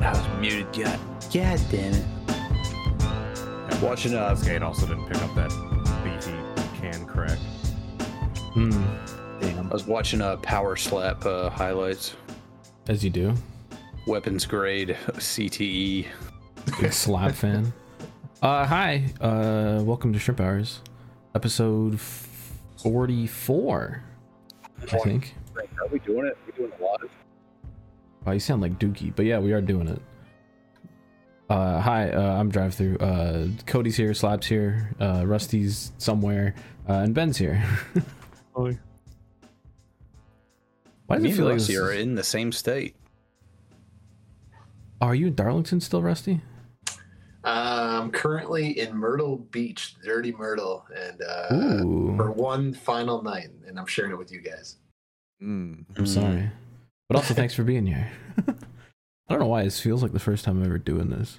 I was muted. God, God damn it. Watching uh, Skate also didn't pick up that BT can crack. Hmm. I was watching uh, Power Slap uh, highlights. As you do. Weapons grade CTE. Big slap fan. Uh, hi. Uh, welcome to Shrimp Hours, episode forty-four. I think. Are we doing it? we doing it live? Oh, you sound like Dookie, but yeah, we are doing it. Uh, hi, uh, I'm Drive Through. Uh, Cody's here, Slap's here, uh, Rusty's somewhere, uh, and Ben's here. Hi. Why does Me it and feel like Rusty this are is- in the same state. Are you in Darlington still, Rusty? I'm currently in Myrtle Beach, Dirty Myrtle, and uh, Ooh, for one final night, and I'm sharing it with you guys. Mm. I'm sorry, but also thanks for being here. I don't know why this feels like the first time I'm ever doing this.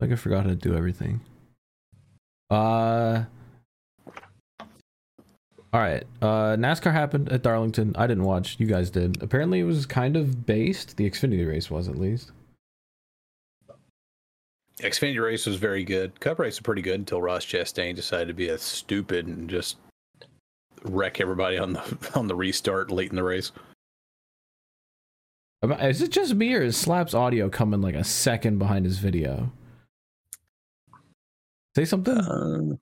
Like I forgot how to do everything. Uh. All right. Uh, NASCAR happened at Darlington. I didn't watch. You guys did. Apparently, it was kind of based. The Xfinity race was at least. Xfinity race was very good. Cup race was pretty good until Ross Chastain decided to be a stupid and just wreck everybody on the on the restart late in the race. Is it just me or is Slap's audio coming like a second behind his video? Say something. Uh,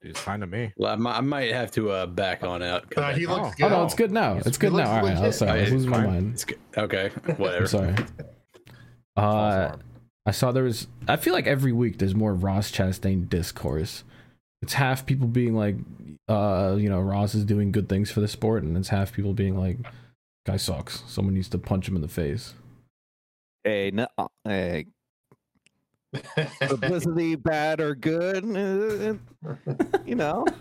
It's fine to me. well, I might, I might have to uh, back on out. come Uh, he looks Oh. oh good. no, it's good now. He's- It's good now. looks All right. I'm sorry. I was It's losing my fine. mind. It's good. Okay, I'm whatever. sorry. Uh, I saw there was. I feel like every week there's more Ross Chastain discourse. It's half people being like, uh, you know, Ross is doing good things for the sport, and it's half people being like, guy sucks. Someone needs to punch him in the face. Hey, no, uh, hey, publicity bad or good, uh, you know.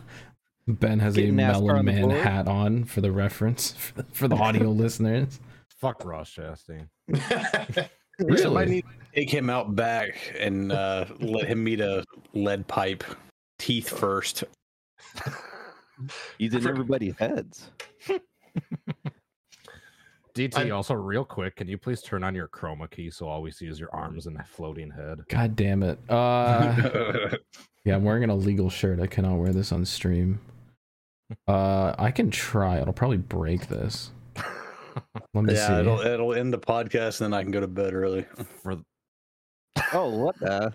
Ben has Getting a NASCAR Melon Man hat on for the reference for the, for the audio listeners. Fuck Ross Chastain. Somebody Really? need to take him out back and uh, let him meet a lead pipe, teeth first. He's in everybody's heads. DT, I- also real quick, can you please turn on your chroma key so all we see is your arms and a floating head? God damn it. Uh, yeah, I'm wearing an illegal shirt. I cannot wear this on stream. Uh, I can try. It'll probably break this. Let me yeah, see. it'll it'll end the podcast, and then I can go to bed early. For Oh, what the?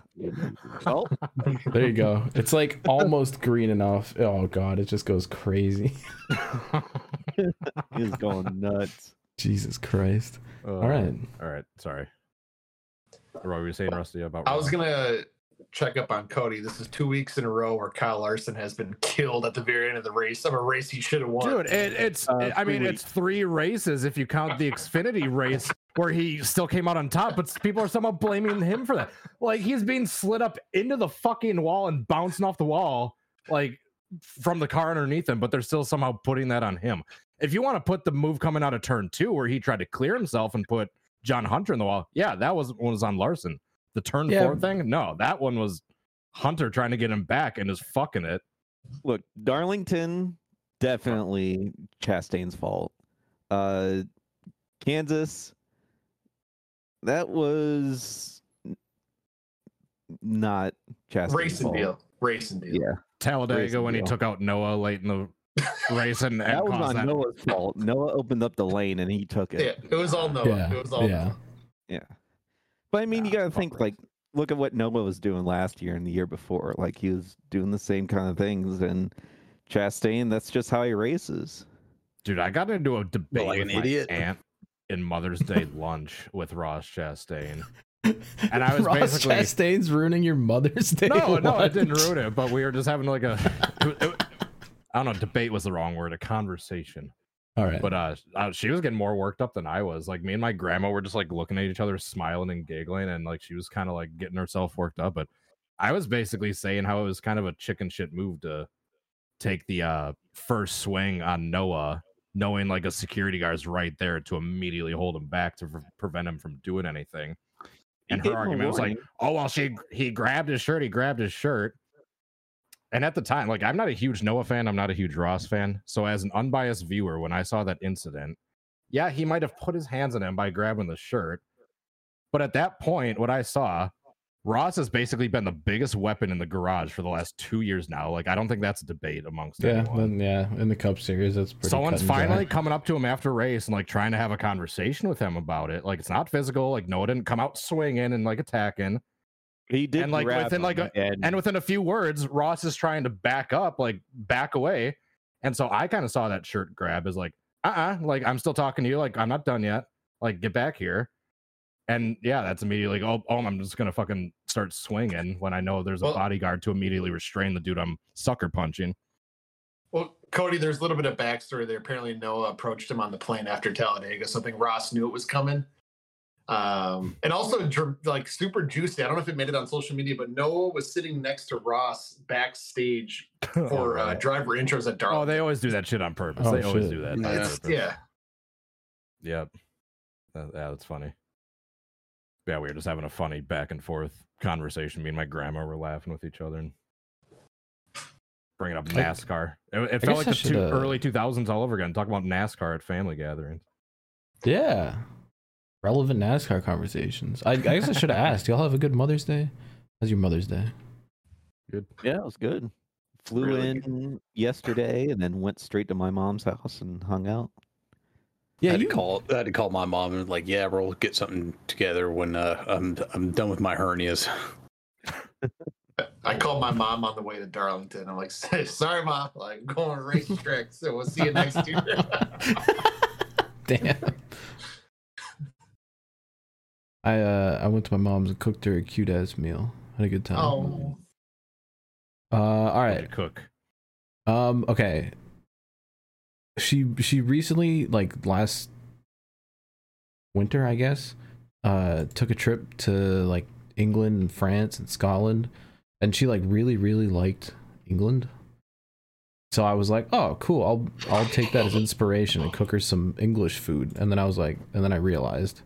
Well, There you go. It's like almost green enough. Oh god, it just goes crazy. he's going nuts. Jesus Christ. uh, All right. All right. Sorry. What were you saying, Rusty, about I was gonna check up on Cody. This is two weeks in a row where Kyle Larson has been killed at the very end of the race of a race he should have won. Dude, it, it's Uh, I mean three it's three races if you count the Xfinity race where he still came out on top, but people are somehow blaming him for that. Like he's being slid up into the fucking wall and bouncing off the wall, like from the car underneath him, but they're still somehow putting that on him. If you want to put the move coming out of turn two where he tried to clear himself and put John Hunter in the wall, yeah, that was was on Larson. The turn Yeah. four thing, no, that one was Hunter trying to get him back and is fucking it. Look, Darlington, definitely Chastain's fault. Uh, Kansas, that was not Chastain's Racing fault. deal. Racing deal. Yeah, Talladega Racing when he deal. took out Noah late in the race and, and that was caused on that. Noah's fault. Noah opened up the lane and he took it. Yeah, it was all Noah. Yeah, It was all yeah. Noah. Yeah. But I mean, you Ah, got to think Rick. like, look at what Noah was doing last year and the year before. Like he was doing the same kind of things. And Chastain, that's just how he races. Dude, I got into a debate like with an my idiot? aunt in Mother's Day lunch with Ross Chastain. And I was Ross basically Chastain's ruining your Mother's Day. no, no, it lunch. didn't ruin it. But we were just having like a, it- it- I don't know, debate was the wrong word, a conversation. All right. But uh, uh, she was getting more worked up than I was. Like me and my grandma were just like looking at each other, smiling and giggling, and like she was kind of like getting herself worked up. But I was basically saying how it was kind of a chicken shit move to take the uh first swing on Noah, knowing like a security guard's right there to immediately hold him back to pre- prevent him from doing anything. And her argument was like, "Oh well, she he grabbed his shirt, he grabbed his shirt." And at the time, like I'm not a huge Noah fan, I'm not a huge Ross fan. So as an unbiased viewer, when I saw that incident, yeah, he might have put his hands on him by grabbing the shirt. But at that point, what I saw, Ross has basically been the biggest weapon in the garage for the last two years now. Like I don't think that's a debate amongst Yeah, anyone. yeah. In the Cup Series, that's pretty. Someone's cut and dry. finally coming up to him after race and like trying to have a conversation with him about it. Like it's not physical. Like Noah didn't come out swinging and like attacking. He did And, like, grab within, like, a, and, And within a few words, Ross is trying to back up, like back away. And so I kind of saw that shirt grab as like, uh uh like I'm still talking to you. Like I'm not done yet. Like get back here. And yeah, that's immediately like, oh, oh, I'm just gonna fucking start swinging when I know there's a Well- bodyguard to immediately restrain the dude I'm sucker punching. Well, Cody, there's a little bit of backstory there. Apparently, Noah approached him on the plane after Talladega. Something Ross knew it was coming. Um, and also, like super juicy. I don't know if it made it on social media, but Noah was sitting next to Ross backstage for uh, Alright. driver intros at Dark. oh, they always do that shit on purpose. Oh, they always do that. on Yeah. Purpose. yeah. Yep. Uh, yeah, that's funny. Yeah, we were just having a funny back and forth conversation. Me and my grandma were laughing with each other and bringing up I- NASCAR. It, it guess felt like I the two, uh, early 2000s all over again. Talking about NASCAR at family gatherings. Yeah. Relevant NASCAR conversations. I, I guess I should have asked. Y'all have a good Mother's Day? How's your Mother's Day? Good. Yeah, it was good. Flew Really in yesterday and then went straight to my mom's house and hung out. Yeah, I had you to call. I had to call my mom and like, "Yeah, bro, we'll get something together when uh, I'm I'm done with my hernias." I called my mom on the way to Darlington. I'm like, sorry, mom. Like, I'm going to racetrack. So we'll see you next year. Damn. I uh I went to my mom's and cooked her a cute ass meal. Had a good time. oh. Uh all Way right. to cook. Um okay. She she recently like last winter, I guess, uh took a trip to like England and France and Scotland and she like really really liked England. So I was like, "Oh, cool. I'll I'll take that as inspiration and cook her some English food." And then I was like, and then I realized,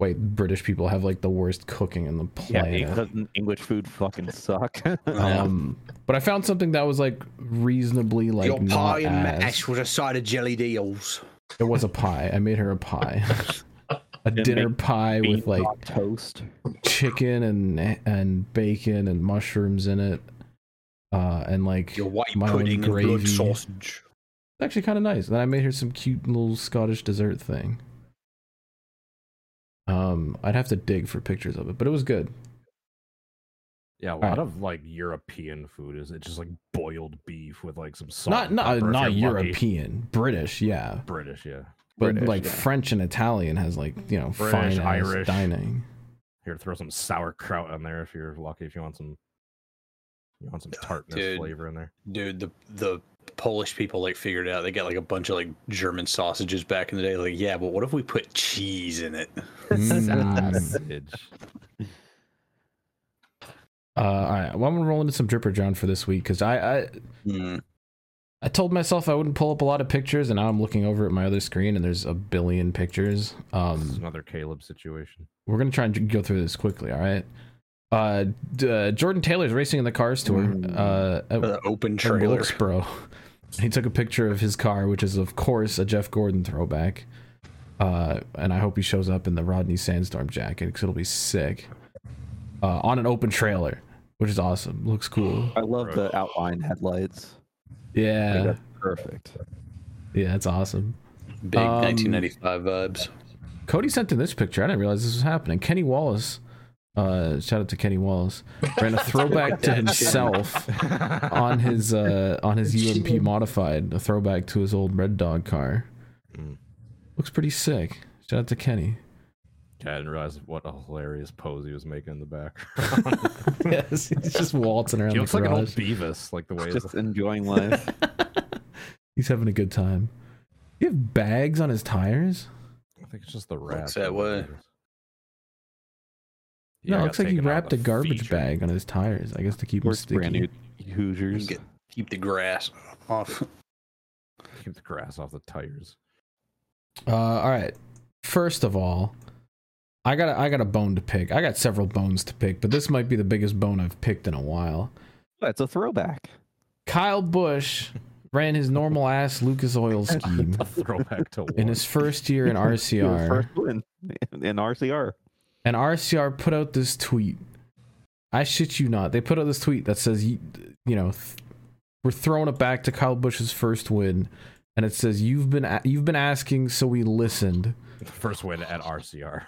wait, British people have like the worst cooking in the Yeah, planet. doesn't English food fucking suck? Um, but I found something that was like reasonably like Your not pie and as- mash with a side of jelly deals. It was a pie. I made her a pie, a dinner pie with like toast. chicken and and bacon and mushrooms in it, uh, and like Your white my own pudding and blood gravy. sausage. It's actually kind of nice. Then I made her some cute little Scottish dessert thing. Um, I'd have to dig for pictures of it, but it was good. Yeah, a right. lot of like European food is it just like boiled beef with like some salt. Not not pepper not you're lucky. European, British, yeah. British, yeah. But British, like yeah. French and Italian has like you know British, fine Irish. dining. Here, throw some sauerkraut on there if you're lucky. If you want some, you want some tartness Dude. flavor in there. Dude, the the Polish people like figured out. They got like a bunch of like German sausages back in the day. Like, yeah, but what if we put cheese in it? Sausage. Uh, all right, well, I'm gonna roll into some dripper John for this week because I, I Mm. I told myself I wouldn't pull up a lot of pictures, and now I'm looking over at my other screen and there's a billion pictures. This is Um, another Caleb situation. we're gonna try and go through this quickly. All right. Uh, d- uh Jordan Taylor's racing in the Cars tour. Mm. Uh, at- The open trailer. Wilkesboro. He took a picture of his car, which is of course a Jeff Gordon throwback. Uh, and I hope he shows up in the Rodney Sandstorm jacket because it'll be sick. Uh, on an open trailer, which is awesome. Looks cool. I love the outline headlights. Yeah, that's perfect. yeah, that's awesome. Big Um, 1995 vibes. Cody sent in this picture. I didn't realize this was happening. Kenny Wallace, uh, shout out to Kenny Wallace, ran a throwback to himself on his uh, on his UMP modified, a throwback to his old Red Dog car. Mm. Looks pretty sick. Shout out to Kenny. Yeah, I didn't realize what a hilarious pose he was making in the background. yes, he's just waltzing around he the looks like an old. Beavis, like the way Just enjoying life. he's having a good time. You have bags on his tires? I think it's just the wrap. Looks that of way. Beavis. no, it looks like he taken out of wrapped a garbage feature. bag on his tires. I guess to keep them Works brand new. Hoosiers. Get, keep the grass off. Keep the grass off the tires. Uh, all right. First of all, I got a, I got a bone to pick. I got several bones to pick, but this might be the biggest bone I've picked in a while. That's a throwback. Kyle Busch ran his normal ass Lucas Oil scheme A throwback to in his first year in RCR. first win in RCR. And RCR put out this tweet. I shit you not. They put out this tweet that says, you, you know, th- we're throwing it back to Kyle Busch's first win, and it says you've been a- you've been asking, so we listened. First win at RCR.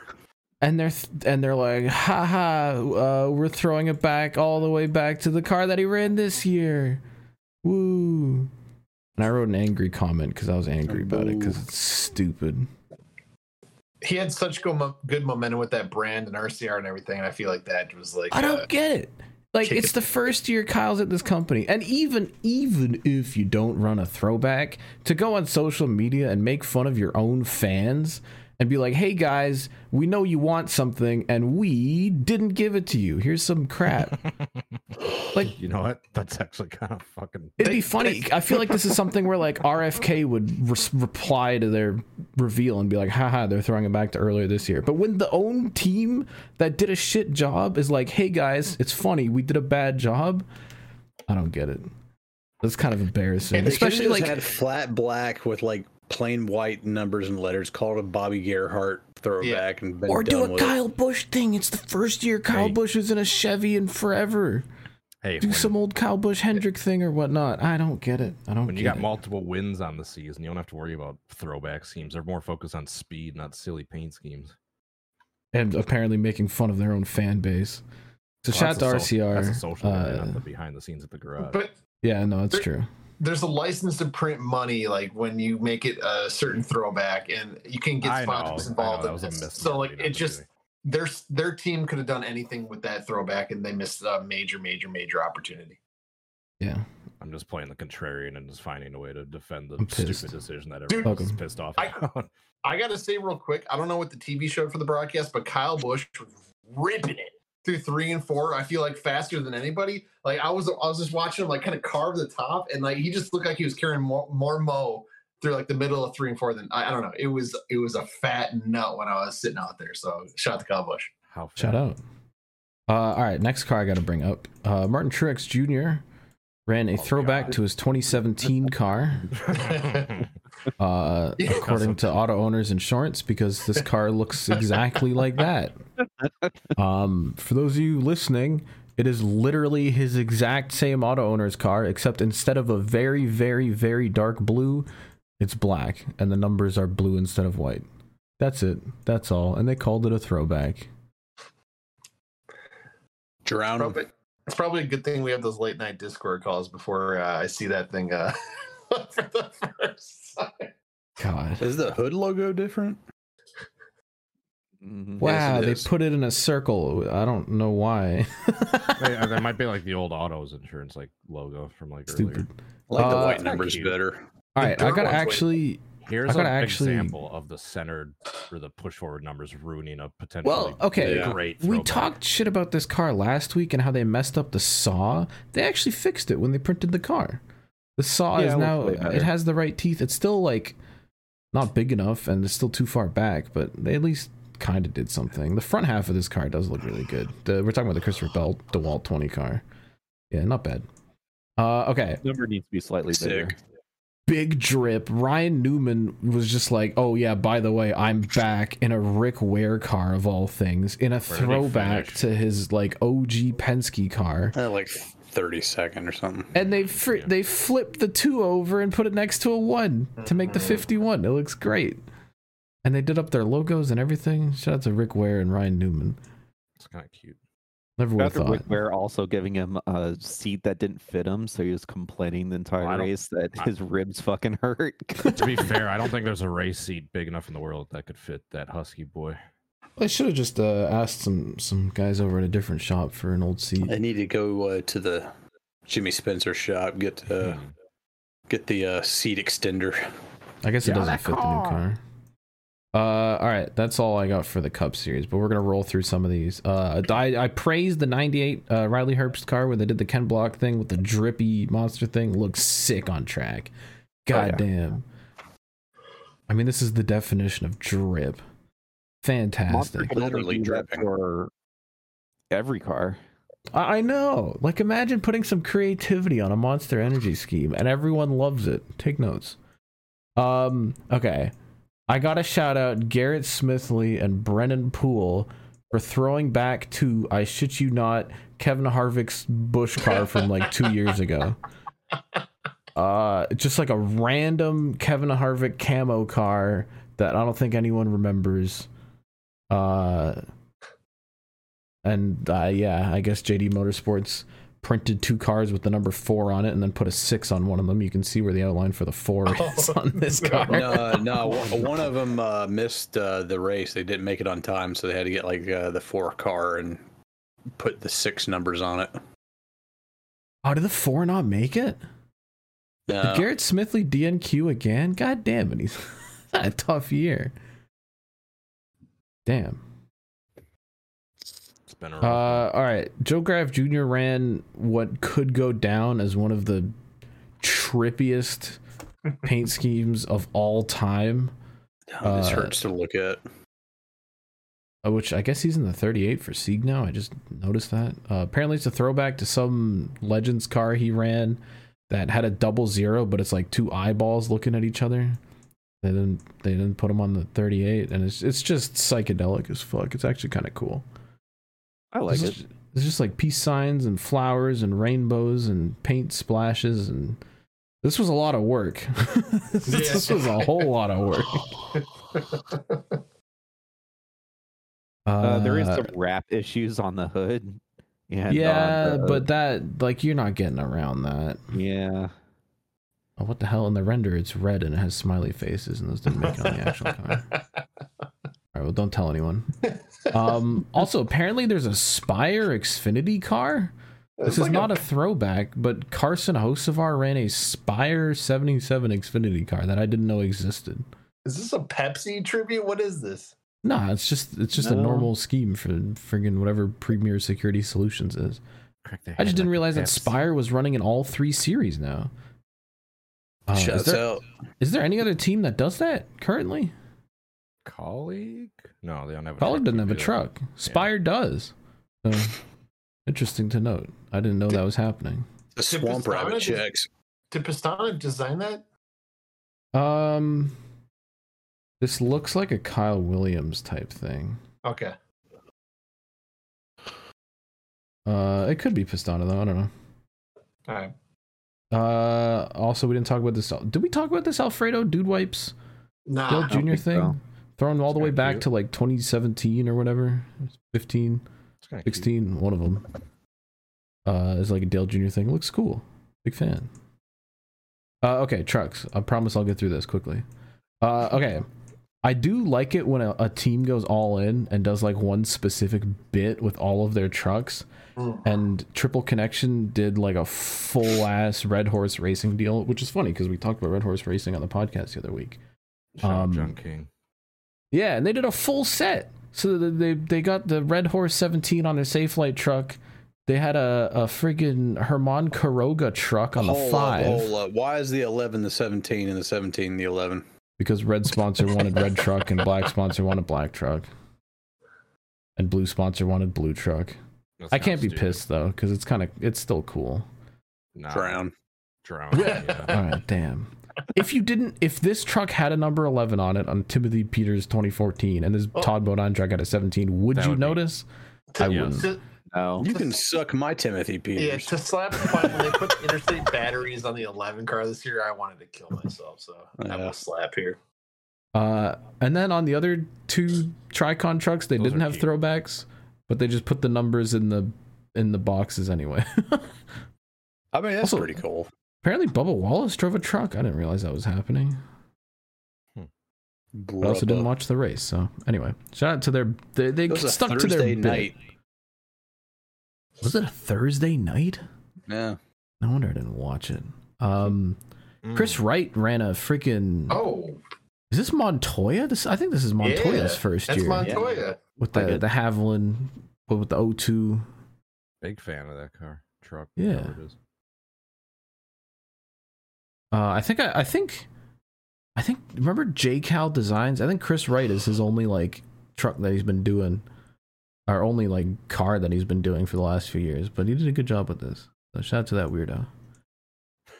And they're th- and they're like, haha, uh, we're throwing it back all the way back to the car that he ran this year. Woo! And I wrote an angry comment because I was angry about it because it's stupid. He had such go mo- good momentum with that brand and RCR and everything, and I feel like that was like I don't uh, get it. Like it's the first year Kyle's at this company, and even even if you don't run a throwback, to go on social media and make fun of your own fans and be like, "Hey guys, we know you want something, and we didn't give it to you. Here's some crap." Like- you know what? That's actually kind of fucking. It'd be funny. I feel like this is something where like RFK would re- reply to their reveal and be like, haha, they're throwing it back to earlier this year. But when the own team that did a shit job is like, hey guys, it's funny, we did a bad job, I don't get it. That's kind of embarrassing. And Especially like had flat black with like plain white numbers and letters. Called a Bobby Gerhart throwback and been or do a with it. Kyle Busch thing. It's the first year Kyle Hey. Busch is in a Chevy in forever. Hey, Do when, some old Kyle Busch Hendrick thing or whatnot. I don't get it. I don't when you get got it. multiple wins on the season, you don't have to worry about throwback schemes. They're more focused on speed, not silly paint schemes. and apparently making fun of their own fan base. So Well, shout out to a so- RCR. That's a social media, uh, not the behind the scenes at the garage. But yeah, no, it's There- true. There's a license to print money, like when you make it a certain throwback, and you can get I sponsors know, involved. in this. so like it just opportunity. their their team could have done anything with that throwback, and they missed a major, major, major opportunity. Yeah. I'm just playing the contrarian and just finding a way to defend the stupid decision that Dude, everyone's Welcome. pissed off I- I gotta say real quick, I don't know what the TV showed for the broadcast, but Kyle Busch was ripping it through three and four. I feel like faster than anybody. Like I was, I was just watching him like kind of carve the top, and like he just looked like he was carrying more, more mo through like the middle of three and four than I, I don't know. It was it was a fat nut when I was sitting out there. So shout out to Kyle Busch. How Shout out. Uh, all right, next car I got to bring up. Uh, Martin Truex Jr. ran a Oh, throwback God. to his 2017 car, uh, Yeah. according to Auto Owners Insurance, because this car looks exactly like that. Um, for those of you listening, it is literally his exact same Auto Owners car, except instead of a very, very, very dark blue, it's black, and the numbers are blue instead of white. That's it. That's all. And they called it a throwback. Drown 'em. Probably, it's probably a good thing we have those late night Discord calls before uh, I see that thing uh, for the first time. God. Is the hood logo different? Mhm. Wow, it they is. put it in a circle. I don't know why. Yeah, that might be like the old autos insurance like logo from like Stupid. I like the Uh, white numbers cute. better. All The right, I gotta one's way- actually. Here's I gotta an actually- example of the centered or the push forward numbers ruining a potential. Well, okay, Yeah. great. We throwback. talked shit about this car last week and how they messed up the saw. They actually fixed it when they printed the car. The saw Yeah, is it now it has the right teeth. It's still like not big enough and it's still too far back, but they at least kind of did something. The front half of this car does look really good. The, we're talking about the Christopher Bell DeWalt 20 car. Yeah, not bad. Uh, okay, Number needs to be slightly bigger. Big drip. Ryan Newman was just like, "Oh yeah, by the way, I'm back in a Rick Ware car of all things, in a Where throwback to his like OG Penske car." Uh, like 30 second or something. And they fr- Yeah. they flipped the two over and put it next to a one to make the Mhm. 51. It looks great. And they did up their logos and everything. Shout out to Rick Ware and Ryan Newman. It's kind of cute. Never would have Patrick thought. Ware also giving him a seat that didn't fit him, so he was complaining the entire Well, race that I- his ribs fucking hurt. to be fair, I don't think there's a race seat big enough in the world that could fit that husky boy. I should have just uh, asked some some guys over at a different shop for an old seat. I need to go uh, to the Jimmy Spencer shop, get uh, get the uh, seat extender. I guess it Yeah, doesn't that fit the new car. car. Uh, all right, that's all I got for the Cup Series, but we're gonna roll through some of these. Uh, I, I praised the '98 uh, Riley Herbst car where they did the Ken Block thing with the drippy monster thing. Looks sick on track. God Oh, yeah. damn. I mean, this is the definition of drip. Monster Fantastic. Literally dripping. for every car. I I know. Like, imagine putting some creativity on a Monster Energy scheme, and everyone loves it. Take notes. Um. Okay. I got to shout out Garrett Smithley and Brennan Poole for throwing back to I shit you not Kevin Harvick's Busch car from like two years ago. Uh, just like a random Kevin Harvick camo car that I don't think anyone remembers. Uh, and uh, yeah, I guess JD Motorsports printed two cars with the number four on it and then put a six on one of them. You can see where the outline for the four is on this car. no, no. one- of them uh, missed uh, the race. They didn't make it on time, so they had to get like uh, the four car and put the six numbers on it. How did the four not make it? Did Garrett Smithley DNQ again? God damn it, he's had a tough year. Damn. It's been a Uh, rough all right. Joe Graf Jr. ran what could go down as one of the trippiest paint schemes of all time. Oh, this uh, hurts to look at. uh, Which I guess he's in the 38 for Sieg now. I just noticed that. Uh, apparently, it's a throwback to some Legends car he ran that had a double zero, but it's like two eyeballs looking at each other. They didn't. They didn't put them on the 38, and it's it's just psychedelic as fuck. It's actually kind of cool. I like It's it. just- It's just like peace signs and flowers and rainbows and paint splashes and this was a lot of work. this, this was a whole lot of work. Uh, there is Uh, some wrap issues on the hood. And yeah, the- but that like you're not getting around that. yeah, Oh, what the hell? In the render, it's red and it has smiley faces, and those didn't make it on the actual car. All right, well, don't tell anyone. Um, also, apparently, there's a Spire Xfinity car. This It's is like not a- a throwback, but Carson Hocevar ran a Spire 77 Xfinity car that I didn't know existed. Is this a Pepsi tribute? What is this? Nah, it's just it's just a normal scheme for friggin' whatever Premier Security Solutions is. Crack I just didn't like realize that Spire was running in all three series now. Uh, is, Shouts there, out. is there any other team that does that currently? Kaulig. No, they don't have. A Kaulig truck doesn't to have a do that. truck. Spire does. So interesting to note. I didn't know that was happening. The Did swamp Pistana rabbit checks. Did Pistana design that? Um, this looks like a Kyle Williams type thing. Okay. Uh, it could be Pistana though. I don't know. All right. Uh, also we didn't talk about this. Did we talk about this Alfredo dude wipes Nah. Dale Jr. thing? so. Thrown all the way back cute. to like 2017 or whatever, 15, It's kinda cute. 16, one of them. Uh, is like a Dale Jr. thing. Looks cool. Big fan. Uh, okay, trucks. I promise I'll get through this quickly. Uh, okay. I do like it when a, a team goes all in and does like one specific bit with all of their trucks. Mm. And Triple Connection did like a full ass Red Horse Racing deal, which is funny because we talked about Red Horse Racing on the podcast the other week. Shout Um, John King. Yeah, and they did a full set. So they they, they got the Red Horse 17 on their Safelite truck. They had a, a friggin' Herman Caroga truck on the Hold up, five hold up. Why is the 11 the 17 and the 17 the 11? Because red sponsor wanted red truck and black sponsor wanted black truck, and blue sponsor wanted blue truck. That's I can't be stupid. pissed though because it's kind of it's still cool. Nah, Drown. Drown. yeah. All right, damn. If you didn't, if this truck had a number 11 on it on Timothy Peters 2014 and this Oh. Todd Bodine truck had a 17, would That you would notice? To- I Yes. wouldn't. To- No, You can suck my Timothy Peters. yeah, Peters. to slap the button when they put interstate batteries on the 11 car this year, I wanted to kill myself. So I Yeah. will slap here. Uh, and then on the other two Tricon trucks, they Those didn't have cute. throwbacks, but they just put the numbers in the in the boxes anyway. I mean, that's Also- pretty cool. Apparently, Bubba Wallace drove a truck. I didn't realize that was happening. But I also didn't watch the race. So anyway, shout out to their they, they It a stuck to their Thursday bit. Night. Was it a Thursday night? Yeah. No wonder I didn't watch it. Um, Chris Mm. Wright ran a freaking. Oh, Is this Montoya? This I think this is Montoya's yeah, first that's year Montoya. with the it. the Havoline, but with the O2. Big fan of that car. Truck. Yeah. it is. Uh, I think I, I think I think remember J Cal Designs. I think Chris Wright is his only like truck that he's been doing. Our only like car that he's been doing for the last few years. But he did a good job with this. So shout out to that weirdo.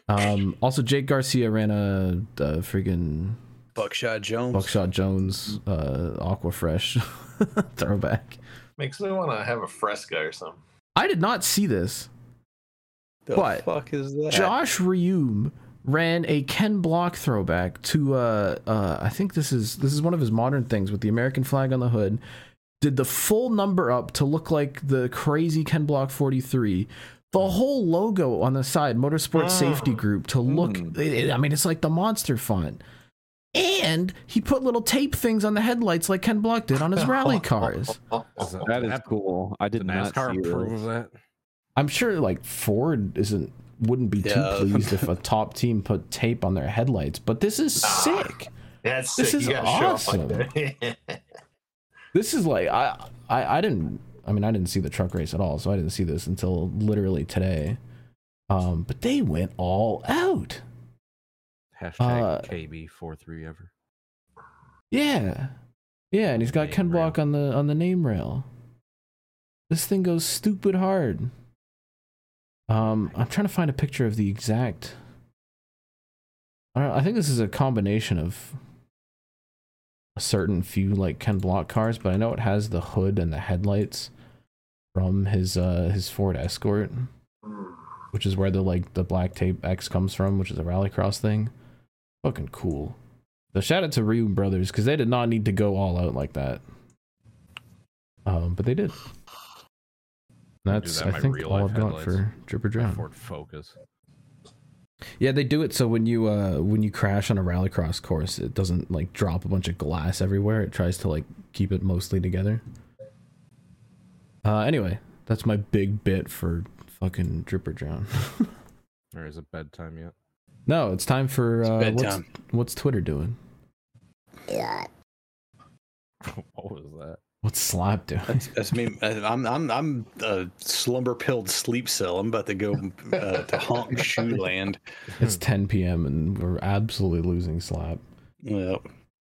Um, also, Jake Garcia ran a, a freaking Buckshot Jones. Buckshot Jones uh, Aqua Fresh throwback. Makes me want to have a fresca or something. I did not see this. The What? fuck is that? Josh Reaume ran a Ken Block throwback to uh uh I think this is this is one of his modern things with the American flag on the hood. Did the full number up to look like the crazy Ken Block 43. The whole logo on the side, Motorsport Ah. Safety Group, to look. Mm. it- I mean, it's like the monster font. And he put little tape things on the headlights like Ken Block did on his rally cars. That, That is cool. I Did did not NASCAR see approve this. of that? I'm sure like Ford isn't wouldn't be Yeah. too pleased if a top team put tape on their headlights, but this is Ah. sick. That's This sick. is you gotta show up awesome. like that. This is like I, I I didn't I mean I didn't see the truck race at all, so I didn't see this until literally today. Um, but they went all out. Hashtag Uh, KB43 ever. Yeah, yeah, and he's got Name Ken rail. Block on the on the name rail. This thing goes stupid hard. Um, I'm trying to find a picture of the exact. I, don't, I think this is a combination of a certain few like Ken Block cars, but I know it has the hood and the headlights from his uh his Ford Escort, which is where the like the black tape X comes from, which is a rallycross thing. Fucking cool. So shout out to Reaume Brothers because they did not need to go all out like that. Um, but they did. That's that I think all I've got for Dripper Drown. Ford Focus. Yeah, they do it so when you uh when you crash on a rallycross course, it doesn't like drop a bunch of glass everywhere. It tries to like keep it mostly together. Uh anyway, that's my big bit for fucking Dripper Drown. Or is it bedtime yet? no, it's time for It's uh what's, bedtime. what's Twitter doing? Yeah. what was that? What's Slap doing? That's, that's me. I'm I'm I'm a slumber pilled sleep cell. I'm about to go uh, to honk shoe land. It's 10 p.m. and we're absolutely losing Slap. Well,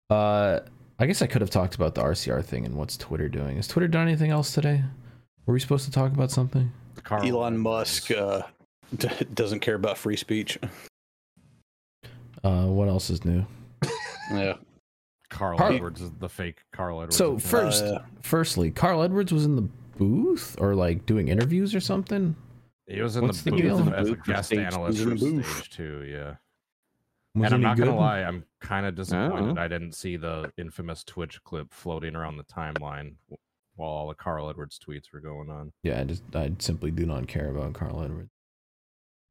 Uh, I guess I could have talked about the RCR thing and what's Twitter doing. Has Twitter done anything else today? Were we supposed to talk about something? Carl Elon Musk uh, d- doesn't care about free speech. Uh, what else is new? Yeah. Carl Carl- Edwards is the fake Carl Edwards. So first, Uh, firstly, Carl Edwards was in the booth or like doing interviews or something. he was in what's the the booth deal? as the a guest stage- analyst he's for stage two. Yeah, Was and I'm any not gonna lie, I'm kind of disappointed Oh. I didn't see the infamous Twitch clip floating around the timeline while all the Carl Edwards tweets were going on. Yeah, I just I simply do not care about Carl Edwards.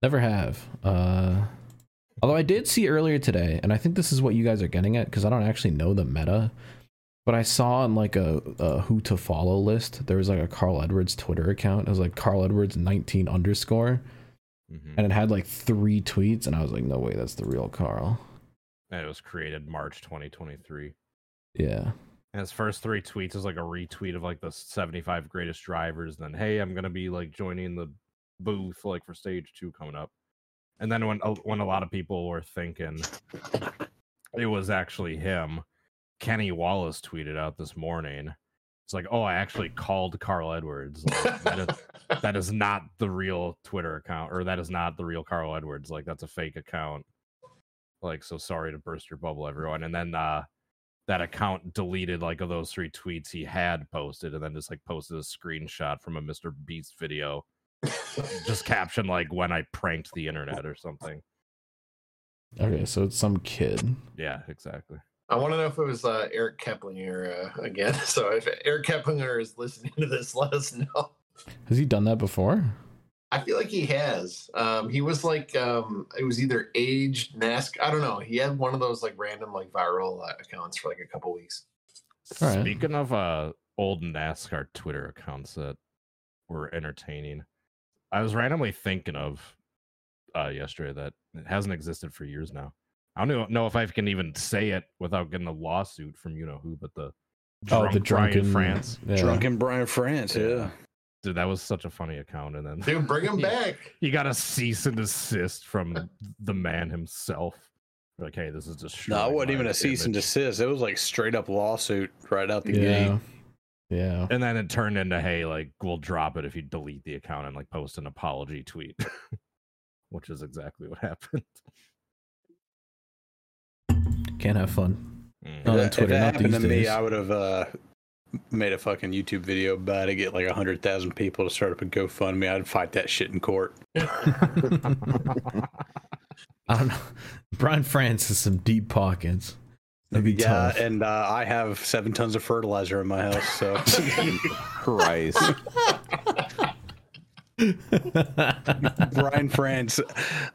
Never have. Uh, although I did see earlier today, and I think this is what you guys are getting at because I don't actually know the meta. But I saw on like a, a who to follow list, there was like a Carl Edwards Twitter account. It was like Carl Edwards 19 underscore, hmm and it had like three tweets, and I was like, no way, that's the real Carl. And it was created March 2023. Yeah. And his first three tweets is like a retweet of like the 75 greatest drivers. And then, hey, I'm gonna be like joining the booth like for stage two coming up. And then when a- when a lot of people were thinking it was actually him, Kenny Wallace tweeted out this morning. It's like, oh, I actually called Carl Edwards. Like, that, is, that is not the real Twitter account, or that is not the real Carl Edwards. Like that's a fake account. Like, so sorry to burst your bubble, everyone. And then uh that account deleted like of those three tweets he had posted and then just like posted a screenshot from a Mr. Beast video. Just caption like when I pranked the internet or something. Okay, so it's some kid. Yeah, exactly. I want to know if it was uh, Eric Keplinger uh, again. So if Eric Keplinger is listening to this, let us know. Has he done that before? I feel like he has. Um, he was like, um, it was either Age, NASCAR. I don't know. He had one of those like random like viral uh, accounts for like a couple weeks. All right. Speaking of uh old NASCAR Twitter accounts that were entertaining, I was randomly thinking of uh yesterday that it hasn't existed for years now. I don't know if I can even say it without getting a lawsuit from you know who, but the oh, the Brian drunken France. Yeah. Drunken Brian France. Yeah. Dude, that was such a funny account. And then Dude, bring him Yeah. back. you got a cease and desist from the man himself. Like, hey, this is just No, it wasn't even a cease and desist. It was like straight up lawsuit right out the Yeah. gate. Yeah. And then it turned into, hey, like we'll drop it if you delete the account and like post an apology tweet, which is exactly what happened. Can't have fun. Mm. On that, Twitter, if that not happened these to me. I would have uh, made a fucking YouTube video about it, get like a hundred thousand people to start up a GoFundMe. I'd fight that shit in court. I don't know. Brian France has some deep pockets. That'd be yeah, tough. and uh, I have seven tons of fertilizer in my house, so Christ. Brian France,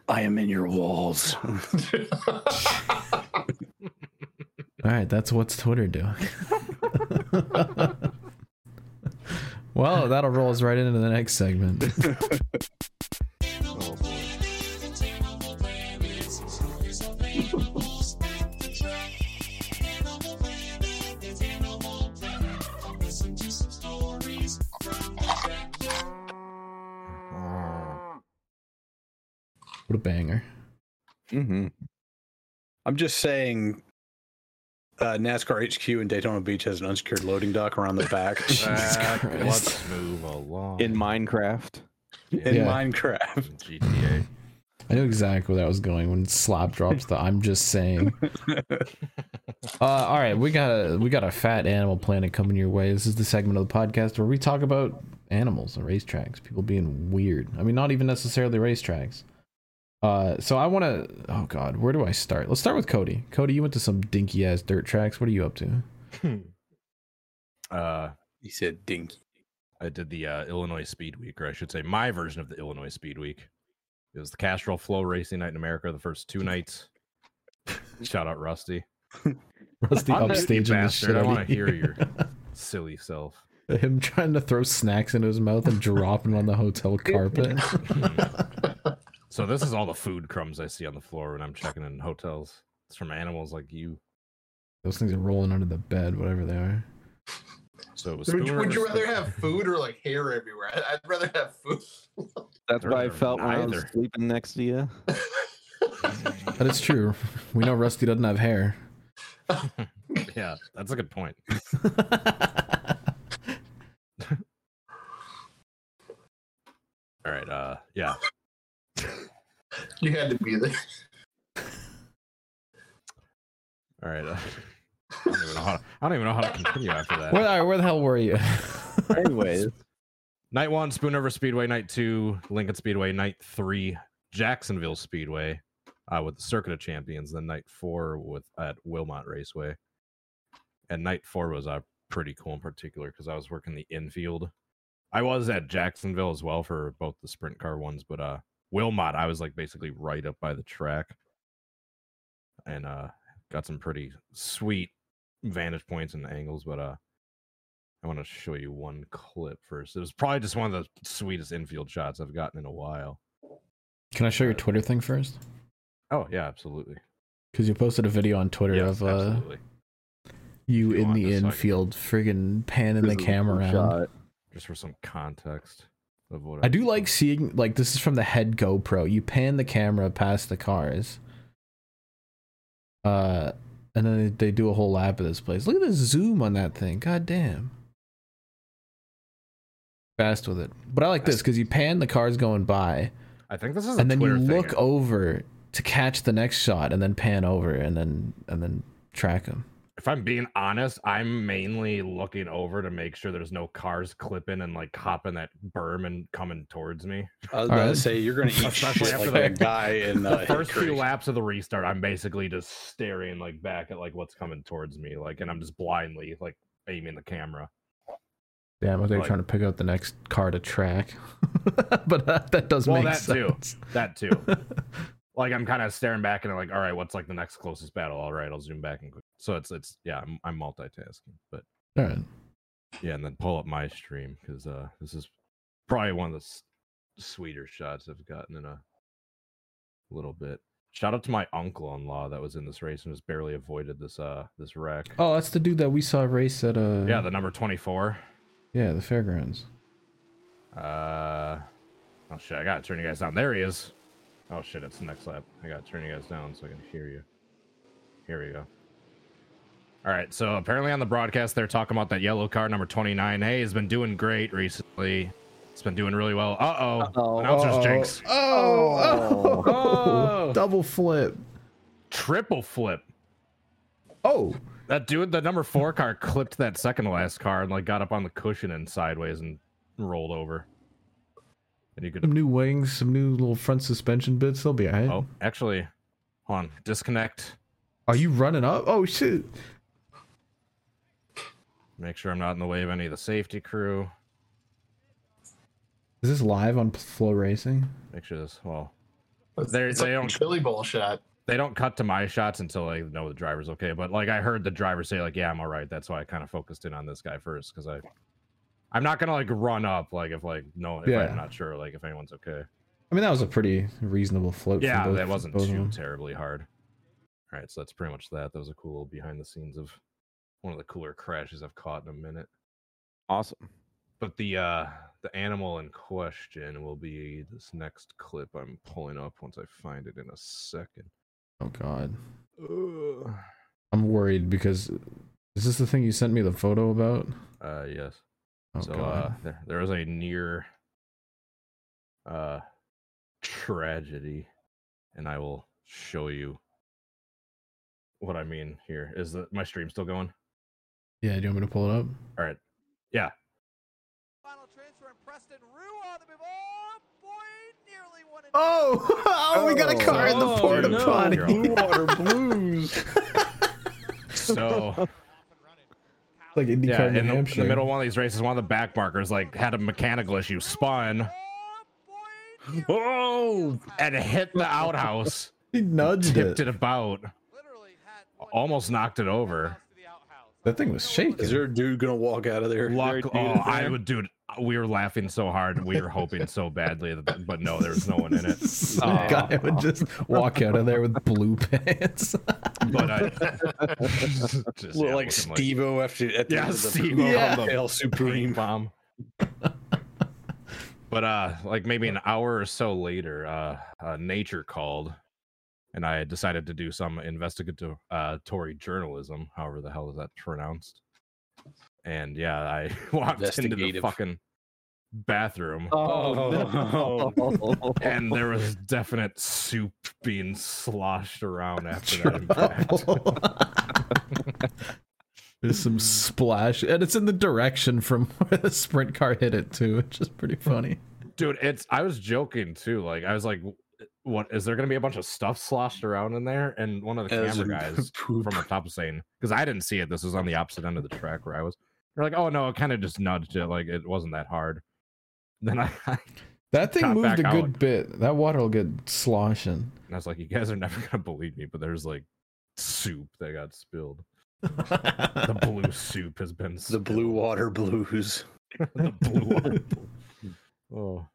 I am in your walls. All right, that's what's Twitter doing. well, that'll roll us right into the next segment. Banger. hmm I'm just saying, uh, NASCAR HQ in Daytona Beach has an unsecured loading dock around the back Jesus let's move along. In Minecraft. in Yeah. Minecraft. GTA. I knew exactly where that was going when Slap drops the I'm just saying. Uh, all right, we got a we got a fat animal planet coming your way. This is the segment of the podcast where we talk about animals and racetracks, people being weird. I mean, not even necessarily racetracks. Uh, so I want to. Oh God, where do I start? Let's start with Cody. Cody, you went to some dinky ass dirt tracks. What are you up to? uh, He said dinky. I did the uh, Illinois Speed Week, or I should say, my version of the Illinois Speed Week. It was the Castrol Flow Racing Night in America, the first two nights. Shout out Rusty. Rusty I'm muting you, upstaging the bastard. shit I out want to hear your silly self. Him trying to throw snacks into his mouth and dropping on the hotel carpet. So this is all the food crumbs I see on the floor when I'm checking in hotels. It's from animals like you. Those things are rolling under the bed, whatever they are. So it was. would, you- would you rather have food or like hair everywhere? I- I'd rather have food. That's There what I are felt when I was sleeping next to you. But it's true. We know Rusty doesn't have hair. yeah, that's a good point. All right. Uh, yeah. you had to be there. All right. Uh, I don't even know how. To, I don't even know how to continue after that. where, all right, where the hell were you? Anyways, Night one, Spoon River Speedway. Night two, Lincoln Speedway. Night three, Jacksonville Speedway, uh, with the Circuit of Champions. Then night four with at Wilmot Raceway. And night four was uh, pretty cool in particular because I was working the infield. I was at Jacksonville as well for both the sprint car ones, but uh, Wilmot, I was like basically right up by the track, and uh, got some pretty sweet vantage points and angles. But uh, I want to show you one clip first. It was probably just one of the sweetest infield shots I've gotten in a while. Can I show your Twitter thing first? Oh yeah, absolutely. Because you posted a video on Twitter Yes, of uh, absolutely. you you in the this, I can- infield, friggin' panning the this is camera around. shot. Just for some context of what I do like seeing like this is from the head GoPro. You pan the camera past the cars, uh, and then they, they do a whole lap of this place. Look at the zoom on that thing. God damn. Fast with it, but I like this because you pan the cars going by, I think this is a and then you Twitter thing. look over to catch the next shot, and then pan over, and then and then track them. If I'm being honest, I'm mainly looking over to make sure there's no cars clipping and like hopping that berm and coming towards me. I was All about right. to say you're gonna eat Especially shit after like that- that guy in uh, the first few laps of the restart, I'm basically just staring like back at like what's coming towards me, like, and I'm just blindly like aiming the camera. Damn, I thought you Like- trying to pick out the next car to track, but uh, that does Well, make that too. sense. That too. like I'm kind of staring back and I'm like, all right, what's like the next closest battle? All right, I'll zoom back and quick. So it's it's yeah, I'm, I'm multitasking, but All right. yeah, and then pull up my stream because uh this is probably one of the s- sweeter shots I've gotten in a little bit. Shout out to my uncle-in-law that was in this race and just barely avoided this uh this wreck. Oh, that's the dude that we saw race at uh Yeah, the number 24. yeah the fairgrounds. Uh oh shit, I gotta turn you guys down. There he is. Oh shit, it's the next lap. I gotta turn you guys down so I can hear you. Here we go. All right, so apparently on the broadcast they're talking about that yellow car number 29. Hey, has been doing great recently. It's been doing really well. Uh oh. Uh-oh. Announcer's Oh, jinx. Oh, oh, Oh. double flip. Triple flip. Oh, That dude, the number four car clipped that second last car and like got up on the cushion and sideways and rolled over. And you some new wings, some new little front suspension bits. They'll be alright. Oh, actually, hold on. Disconnect. Are you running up? Oh shit! Make sure I'm not in the way of any of the safety crew. Is this live on FloRacing? Make sure this well It's, They're- they like don't- chili bowl shot. they don't cut to my shots until I know the driver's okay. But like I heard the driver say like, "Yeah, I'm all right." That's why I kind of focused in on this guy first because I, I'm not gonna like run up like if like no, if Yeah. I'm not sure like if anyone's okay. I mean, that was a pretty reasonable float. Yeah, both, that wasn't too terribly hard. All right, so that's pretty much that. That was a cool behind the scenes of one of the cooler crashes I've caught in a minute. Awesome. But the uh the animal in question will be this next clip I'm pulling up once I find it in a second. Oh god. I'm worried because is this the thing you sent me the photo about? Uh yes. Oh so uh, god. there, there was a near uh tragedy and i will show you what i mean here is that my stream still going yeah, do you want me to pull it up? all right yeah Final transfer and Preston Rue on the move. Oh, boy, nearly one and Oh, oh, we got a car in the Oh, porta no. potty. Blue Water Blues. so like IndyCar yeah New in the, in the middle of one of these races one of the back markers like had a mechanical issue spun Oh, boy, nearly Oh, and hit the outhouse He nudged tipped it. it about literally had one almost knocked it over pass to the outhouse. That thing was shaking. is there a dude gonna walk out of there? Luck, oh, in I would, dude. We were laughing so hard. We were hoping so badly, that, but no, there was no one in it. Some Oh. guy would just walk out of there with blue pants. But I just, Look yeah, like looking Steve-O after at the Yeah, end of the Steve-O Yeah. on the Hail Supreme. bomb. but uh, like maybe an hour or so later, uh, uh, nature called, and I decided to do some investigative uh, Tory journalism, however the hell is that pronounced. And yeah, I walked into the Investigative. fucking bathroom. Oh, no. and there was definite soup being sloshed around after that impact. There's some splash, and it's in the direction from where the sprint car hit it too, which is pretty funny. Dude, it's I was joking too. Like I was like, "What is there going to be a bunch of stuff sloshed around in there?" And one of the As camera guys poop. from the top was saying, because I didn't see it. This was on the opposite end of the track where I was. They're like, "Oh no, it kind of just nudged it. Like it wasn't that hard." Then I, and That thing moved a good out. bit. That water will get sloshing. And I was like, "You guys are never gonna believe me," but there's like soup that got spilled. The blue soup has been the Blue. Water Blues. the blue water. Oh.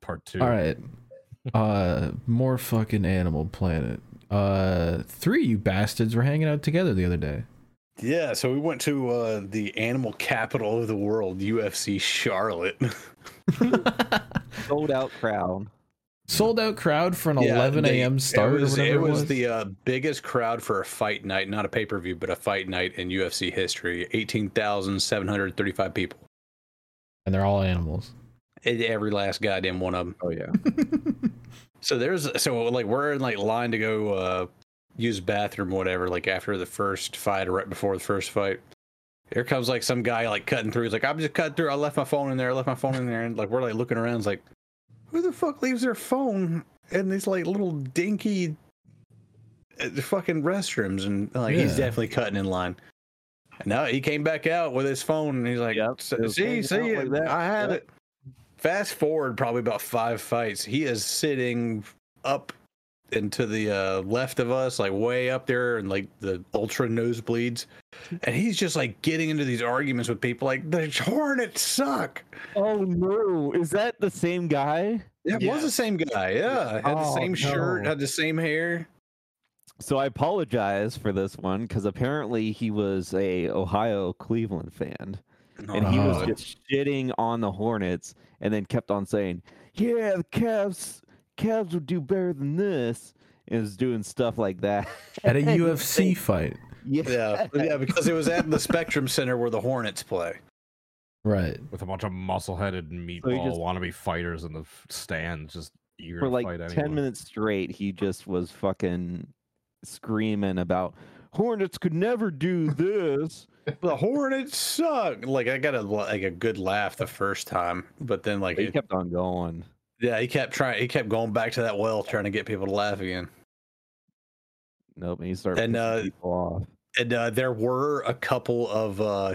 Part two. All right. Uh, more fucking Animal Planet. Uh, three of you bastards were hanging out together the other day. Yeah, so we went to uh, the animal capital of the world, UFC Charlotte. Sold out crowd. Sold out crowd for an Yeah, 11 a.m. start. It was, or whatever it was, was the uh, biggest crowd for a fight night, not a pay per view, but a fight night in UFC history. 18,735 people. and they're all animals. Every last goddamn one of them. Oh yeah. So there's so like we're in like line to go uh use bathroom or whatever like after the first fight or right before the first fight. Here comes like some guy like cutting through. He's like, I'm just cutting through. I left my phone in there. I left my phone in there. And like we're like looking around. It's like, who the fuck leaves their phone in these like little dinky uh, fucking restrooms? And like he's definitely cutting in line. And now he came back out with his phone and he's like, Yep, "S- it see, see, like that. I had Yep. it. Fast forward probably about five fights. He is sitting up into the uh, left of us, like way up there, and like the ultra nosebleeds. And he's just like getting into these arguments with people, like the Hornets suck. Oh no! Is that the same guy? That was the same guy. Yeah, had the Oh, same shirt, had the same hair. So I apologize for this one because apparently he was a Ohio Cleveland fan, and he was Oh. just shitting on the Hornets, and then kept on saying, "Yeah, the Cavs, Cavs would do better than this," and was doing stuff like that At a UFC fight. Yeah, yeah, because it was at the Spectrum Center where the Hornets play. Right. with a bunch of muscle-headed meatball just- wannabe fighters in the stands, just eager For to like fight 10 anyone. minutes straight, he just was fucking screaming about Hornets could never do this. The Hornets suck. Like I got a like a good laugh the first time, but then like He it- kept on going. yeah, he kept trying. He kept going back to that well, trying to get people to laugh again. Nope, he started And, uh, people off. And uh, there were a couple of uh,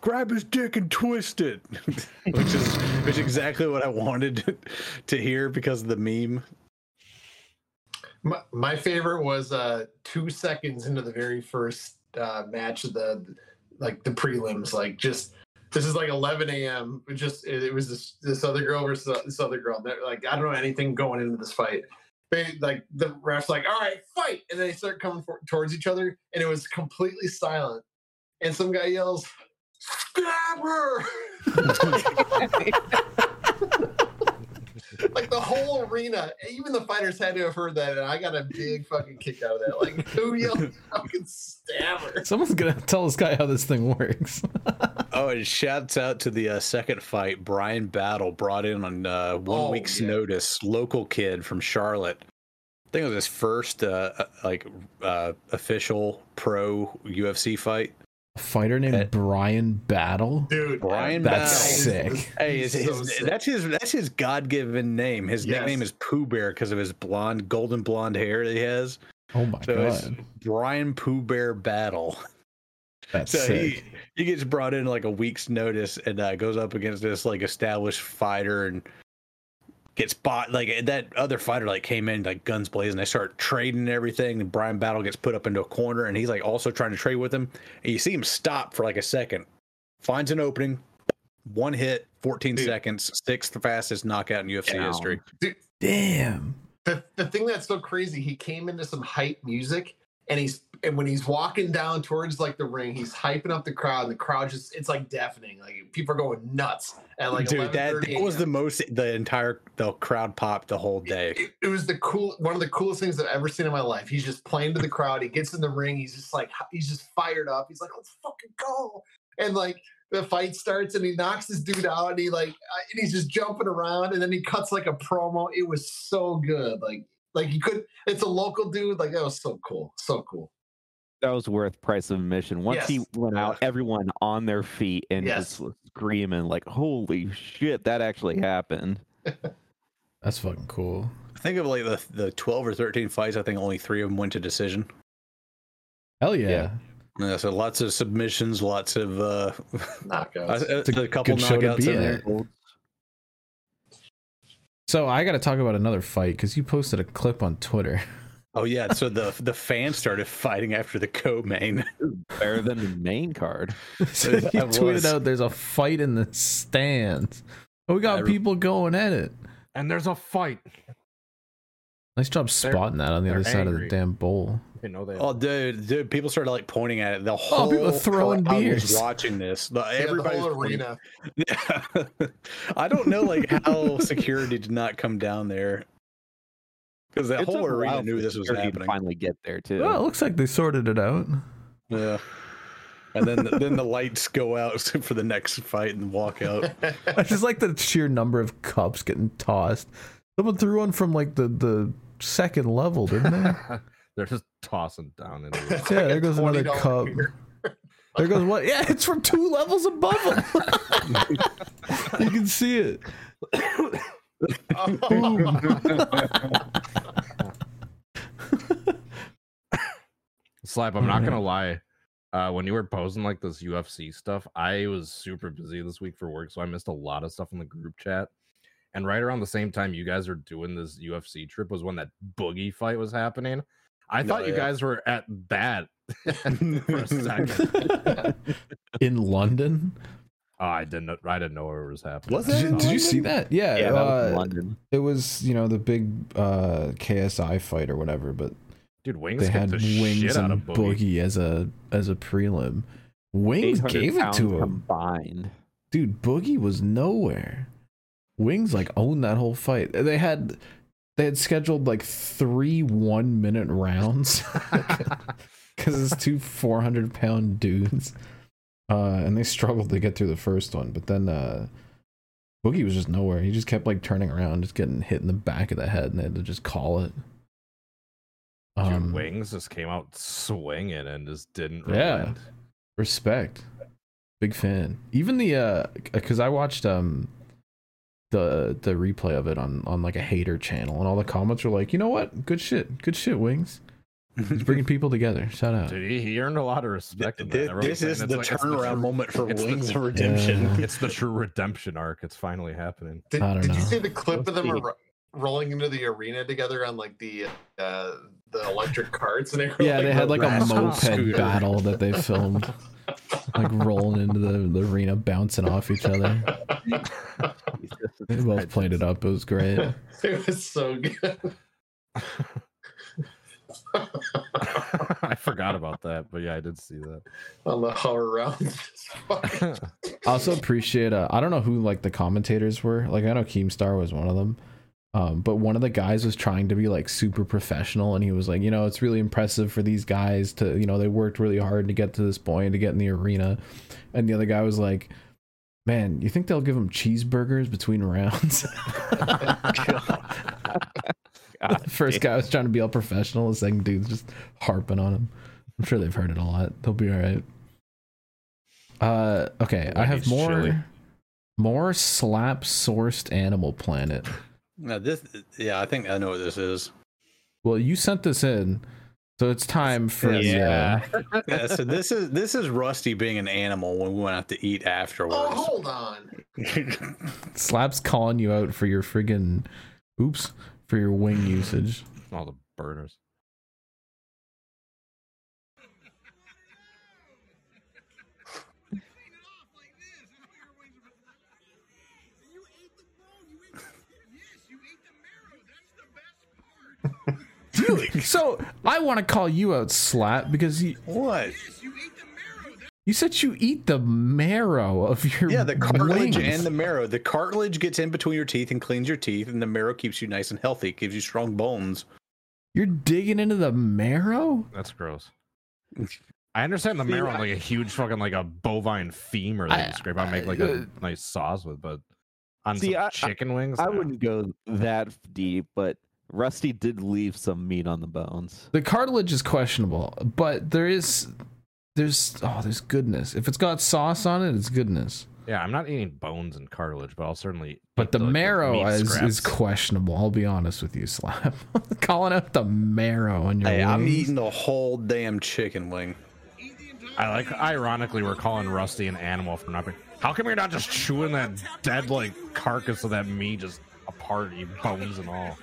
grab his dick and twist it, which is which is exactly what I wanted to hear because of the meme. My, my favorite was uh two seconds into the very first uh match of the like the prelims, like just this is like 11 a.m. It just it, it was this this other girl versus this other girl. They're, like I don't know anything going into this fight. They like the refs like all right fight, and they start coming for, towards each other, and it was completely silent. And some guy yells, "Stab her!" like the whole arena, even the fighters had to have heard that, and I got a big fucking kick out of that. Like, who yelled fucking stabber? Someone's gonna tell this guy how this thing works. Oh, and shouts out to the uh, second fight. Brian Battle brought in on uh, one Oh, week's yeah. notice. Local kid from Charlotte. I think it was his first uh, uh, like uh, official pro UFC fight. A fighter named. Brian Battle. Dude, Brian That's Battle. sick. Hey, his, He's so his, sick. that's his that's his God given name. His Yes. nickname is Pooh Bear because of his blonde, golden blonde hair that he has. Oh my So it's god. Brian Pooh Bear Battle. That's So sick. he he gets brought in like a week's notice and uh, goes up against this like established fighter and gets bought like that other fighter like came in like guns blazing. They start trading and everything. And Brian Battle gets put up into a corner and he's like also trying to trade with him. And you see him stop for like a second, finds an opening, one hit, 14 Dude. seconds, sixth fastest knockout in UFC Down. history. Damn. the, the thing that's so crazy, he came into some hype music and he's and when he's walking down towards like the ring, he's hyping up the crowd, and the crowd just it's like deafening. Like people are going nuts at like Dude, that, that was the most the entire the crowd popped the whole day. It, it was the cool one of the coolest things I've ever seen in my life. He's just playing to the crowd. He gets in the ring. He's just like he's just fired up. He's like, let's fucking go. And like the fight starts and he knocks this dude out and he like uh, and he's just jumping around and then he cuts like a promo. It was so good. Like like you could it's a local dude. Like that was so cool. So cool. That was worth price of admission. Once he went out, everyone on their feet and Yes. just was screaming like, "Holy shit, that actually happened!" That's fucking cool. think of like the the 12 or 13 fights i think only three of them went to decision Hell yeah. Yeah. yeah, so lots of submissions lots of uh Knockouts. a, a a couple good show to knockouts be in there at. So I got to talk about another fight because you posted a clip on Twitter. oh yeah so the the fans started fighting after the co-main Better than the main card. so you That tweeted was- out there's a fight in the stands. Oh, we got re- people going at it. And there's a fight. Nice job spotting that on the they're other side of the damn bowl. They know they. oh dude dude people started like pointing at it the whole Oh, people are throwing crowd beers. was watching this the, Yeah, the whole arena. yeah i don't know like how security did not come down there because the It whole arena knew this was security to happening Finally, get there too. Well, it looks like they sorted it out. yeah and then then the lights go out for the next fight and walk out I just like the sheer number of cups getting tossed. Someone threw one from like the the second level, didn't they? They're just tossing down into It's Yeah, like there goes another cup. beer. There goes what? Yeah, it's from two levels above them. you can see it. Slap, I'm not gonna lie. Uh, when you were posing like this UFC stuff, I was super busy this week for work, so I missed a lot of stuff in the group chat. And right around the same time you guys were doing this UFC trip was when that boogie fight was happening. I thought you yeah. guys were at that for a second. In London. Oh, I didn't. know- I didn't know where it was happening. Was I Did that you, did you see that? Yeah, yeah, that was uh, London. it was you know the big uh, KSI fight or whatever, but Dude, Wings they had the shit Wings out and of Boogie. Boogie. as a as a prelim. Wings gave it to him, combined. dude. Boogie was nowhere. Wings like owned that whole fight. They had they had scheduled like three one minute rounds because it's two 400 pound dudes. Uh, and they struggled to get through the first one, but then uh, Boogie was just nowhere. He just kept like turning around, just getting hit in the back of the head, and they had to just call it. Dude, Um, Wings just came out swinging and just didn't. Yeah. relent. respect, big fan. Even the uh, because I watched um the the replay of it on on like a hater channel, and all the comments were like, you know what, good shit, good shit, Wings. He's bringing people together. Shout out. Dude, he, he earned a lot of respect. in that. Th- This is the like- it's turnaround true- moment for it's the- Wings of Redemption. Yeah. It's the true redemption arc. It's finally happening. Did, I don't did you see the clip of them Let's ro- rolling into the arena together on like the uh, the electric carts? And they were Yeah, they had like a moped scooter. battle that they filmed, like rolling into the, the arena, bouncing off each other. They both played it up. It was great. it was so good. I forgot about that, but yeah, I did see that. on the Hoverounds. I also appreciate. Uh, I don't know who like the commentators were. Like I know Keemstar was one of them. Um, but one of the guys was trying to be like super professional, and he was like, you know, it's really impressive for these guys to, you know, they worked really hard to get to this point to get in the arena. And the other guy was like, man, you think they'll give them cheeseburgers between rounds? the first guy was trying to be all professional. The second dude's just harping on him. I'm sure they've heard it a lot. They'll be all right. Uh, okay, I have more more slap sourced Animal Planet. Now this, yeah, I think I know what this is. Well, you sent this in, so it's time for Yeah. the. Uh, Yeah, so this is this is Rusty being an animal when we went out to eat afterwards. oh, afterwards. hold on. Slap's calling you out for your friggin' oops for your wing usage. All the burners. So I want to call you out, Slap, because you, what? you said you eat the marrow of your Yeah, the cartilage wings. and the marrow. The cartilage gets in between your teeth and cleans your teeth, and the marrow keeps you nice and healthy. Gives you strong bones. You're digging into the marrow. That's gross. I understand the marrow, like a huge fucking like a bovine femur that I- you scrape out, make like I- a uh, nice sauce with, but on See, some I- I- chicken wings, I nah. wouldn't go that deep, but Rusty did leave some meat on the bones. The cartilage is questionable, but there is there's oh there's goodness. If it's got sauce on it, it's goodness. Yeah, I'm not eating bones and cartilage, but I'll certainly. But eat the like, marrow meat is, is questionable. I'll be honest with you, Slap. Calling out the marrow on your Hey, I'm eating the whole damn chicken wing. I like. Ironically, we're calling Rusty an animal for nothing. How come you're not just chewing that dead like carcass of that meat just apart, you bones and all?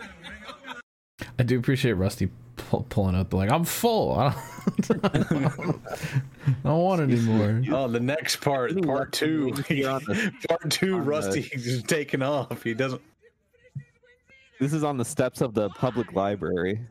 I do appreciate Rusty pull, pulling out the like. I'm full. I don't, I don't want any more. Oh, the next part, part two. wings here on the- part two, on the- Rusty's taking off. He doesn't. This is on the steps of the public library.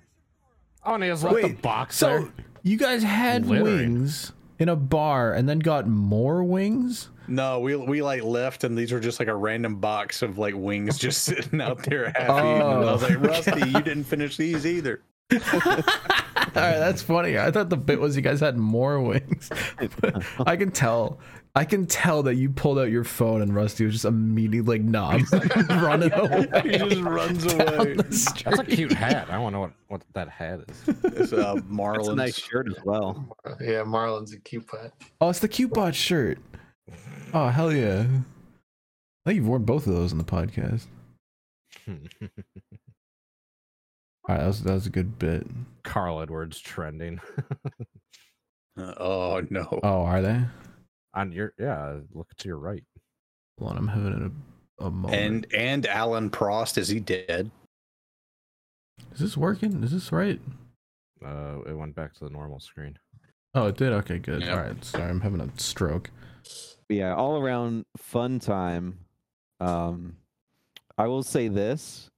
Oh, and he has like the Wait, box So there. you guys had Littering. wings in a bar and then got more wings. No, we we like left, and these were just like a random box of like wings just sitting out there oh, eaten. And I was like, Oh, Rusty, you didn't finish these either. All right, that's funny. I thought the bit was you guys had more wings. I can tell. I can tell that you pulled out your phone and Rusty was just immediately like, "Nah, I'm running away." He just runs away. That's a cute hat. I want to know what, what that hat is. It's uh, It's a Marlins. nice shirt as well. Yeah, Marlin's a cute pet. Oh, it's the cute bot shirt. Oh hell yeah! I think you've worn both of those in the podcast. All right, that was that was a good bit. Carl Edwards trending Uh, oh no. Oh, are they? On your yeah. Look to your right. Hold on, I'm having a, a moment. And and Alain Prost is he dead? is this working? Is this right? Uh, it went back to the normal screen. Oh, it did. Okay, good. Yep. All right, sorry, I'm having a stroke. Yeah, all around fun time. Um, I will say this: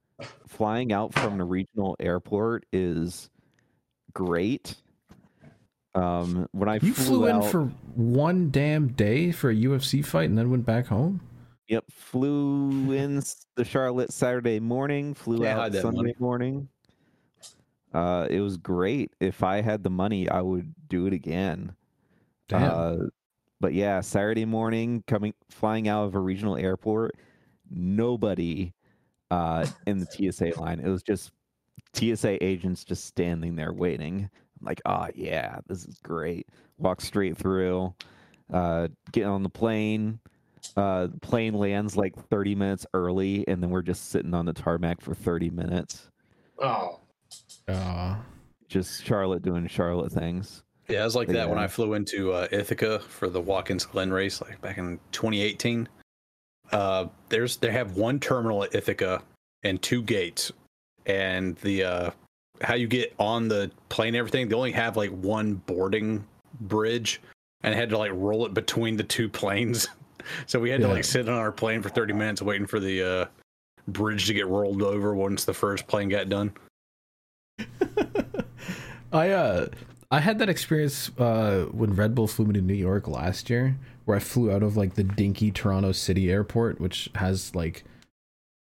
flying out from the regional airport is great. Um, when I You flew, in out, for one damn day for a UFC fight and then went back home. Yep, flew in the Charlotte Saturday morning, flew Can't out Sunday money. morning. Uh, it was great. If I had the money, I would do it again. Damn. Uh, but yeah, Saturday morning, coming flying out of a regional airport, nobody uh, in the TSA line. It was just TSA agents just standing there waiting. I'm like, oh yeah, this is great. Walk straight through, uh, get on the plane. Uh, plane lands like 30 minutes early, and then we're just sitting on the tarmac for 30 minutes. Oh, Uh, Just Charlotte doing Charlotte things. Yeah, it was like that when I flew into uh, Ithaca for the Watkins Glen race, like back in 2018. Uh, there's they have one terminal at Ithaca and two gates, and the uh, how you get on the plane, and everything. They only have like one boarding bridge, and I had to like roll it between the two planes. so we had to like sit on our plane for 30 minutes waiting for the uh, bridge to get rolled over once the first plane got done. I uh I had that experience uh when Red Bull flew me to New York last year, where I flew out of like the dinky Toronto City Airport, which has like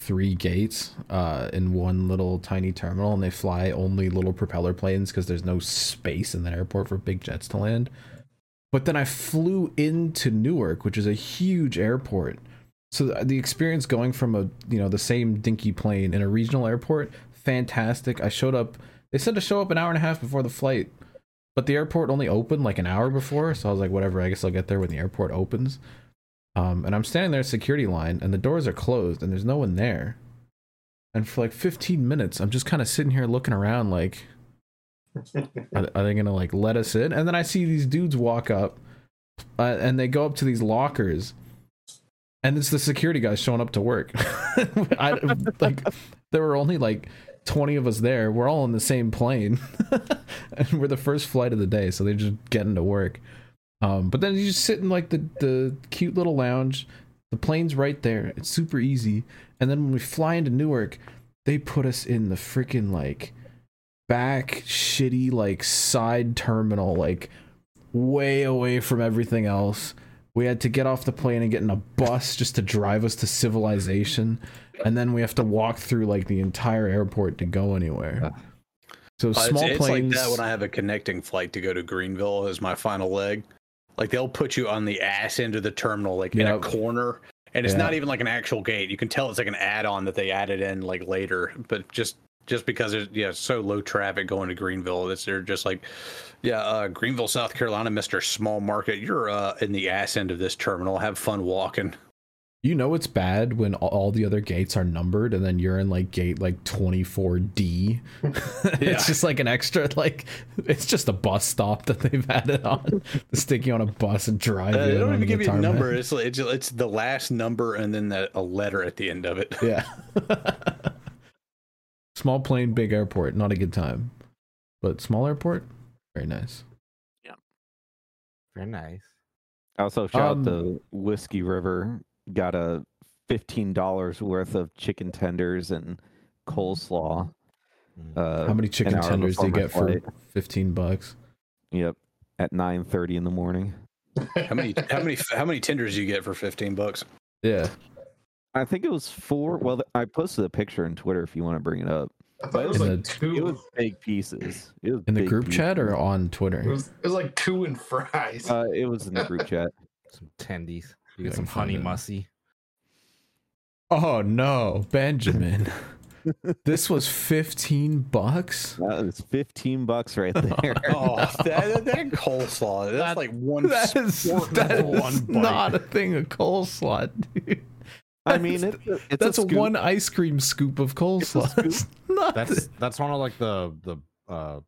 three gates uh in one little tiny terminal, and they fly only little propeller planes because there's no space in that airport for big jets to land. But then I flew into Newark, which is a huge airport. So the- the experience going from a you know the same dinky plane in a regional airport, fantastic. I showed up. They said to show up an hour and a half before the flight, but the airport only opened like an hour before. So I was like, whatever. I guess I'll get there when the airport opens. Um, and I'm standing there at security line, and the doors are closed, and there's no one there. And for like 15 minutes, I'm just kind of sitting here looking around, like, are, are they gonna like let us in? And then I see these dudes walk up, uh, and they go up to these lockers, and it's the security guys showing up to work. I like there were only like 20 of us there. We're all on the same plane, and we're the first flight of the day, so they're just getting to work. Um, but then you just sit in like the the cute little lounge. The plane's right there. It's super easy. And then when we fly into Newark, they put us in the freaking like back shitty like side terminal like way away from everything else. We had to get off the plane and get in a bus just to drive us to civilization, and then we have to walk through like the entire airport to go anywhere. So Uh, it's- small it's, planes. like that when I have a connecting flight to go to Greenville as my final leg. Like they'll put you on the ass end of the terminal, like in a corner, and it's Yeah. not even like an actual gate. You can tell it's like an add-on that they added in like later, but just just because it's yeah so low traffic going to Greenville, it's they're just like, yeah, uh, Greenville, South Carolina, Mister Small Market, you're uh, in the ass end of this terminal. Have fun walking. You know it's bad when all- all the other gates are numbered and then you're in like gate like 24D. Yeah. it's just like an extra like it's just a bus stop that they've added on to stick you on a bus and drive Uh, they don't on even give the you a number. It's it's it's the last number and then the, a letter at the end of it. Yeah. small plane, big airport, not a good time. But small airport, very nice. Yeah. Very nice. Also, shout Um, out to Whiskey River. Got a fifteen dollars worth of chicken tenders and coleslaw. Uh, How many chicken tenders do you before my get for 15 bucks? Yep, at nine thirty in the morning. How many how many how many tenders do you get for fifteen bucks? Yeah. I think it was four. Well, I posted a picture on Twitter if you want to bring it up. I thought it was In like the- two. It was big pieces. It was In the big group chat or pieces. on It Twitter? was, it was like two and fries. Uh, it was in the group chat. Some tendies. You Yeah, get some can find honey it. mussy. Oh no, Benjamin. this was 15 bucks? That was fifteen bucks right there. Oh, that, that coleslaw. That's like one. That is, sport that of is one not a thing of coleslaw, dude. I mean, it's a, it's That's a, a, scoop. one ice cream scoop of coleslaw. scoop. It's not That's that's one of like the the uh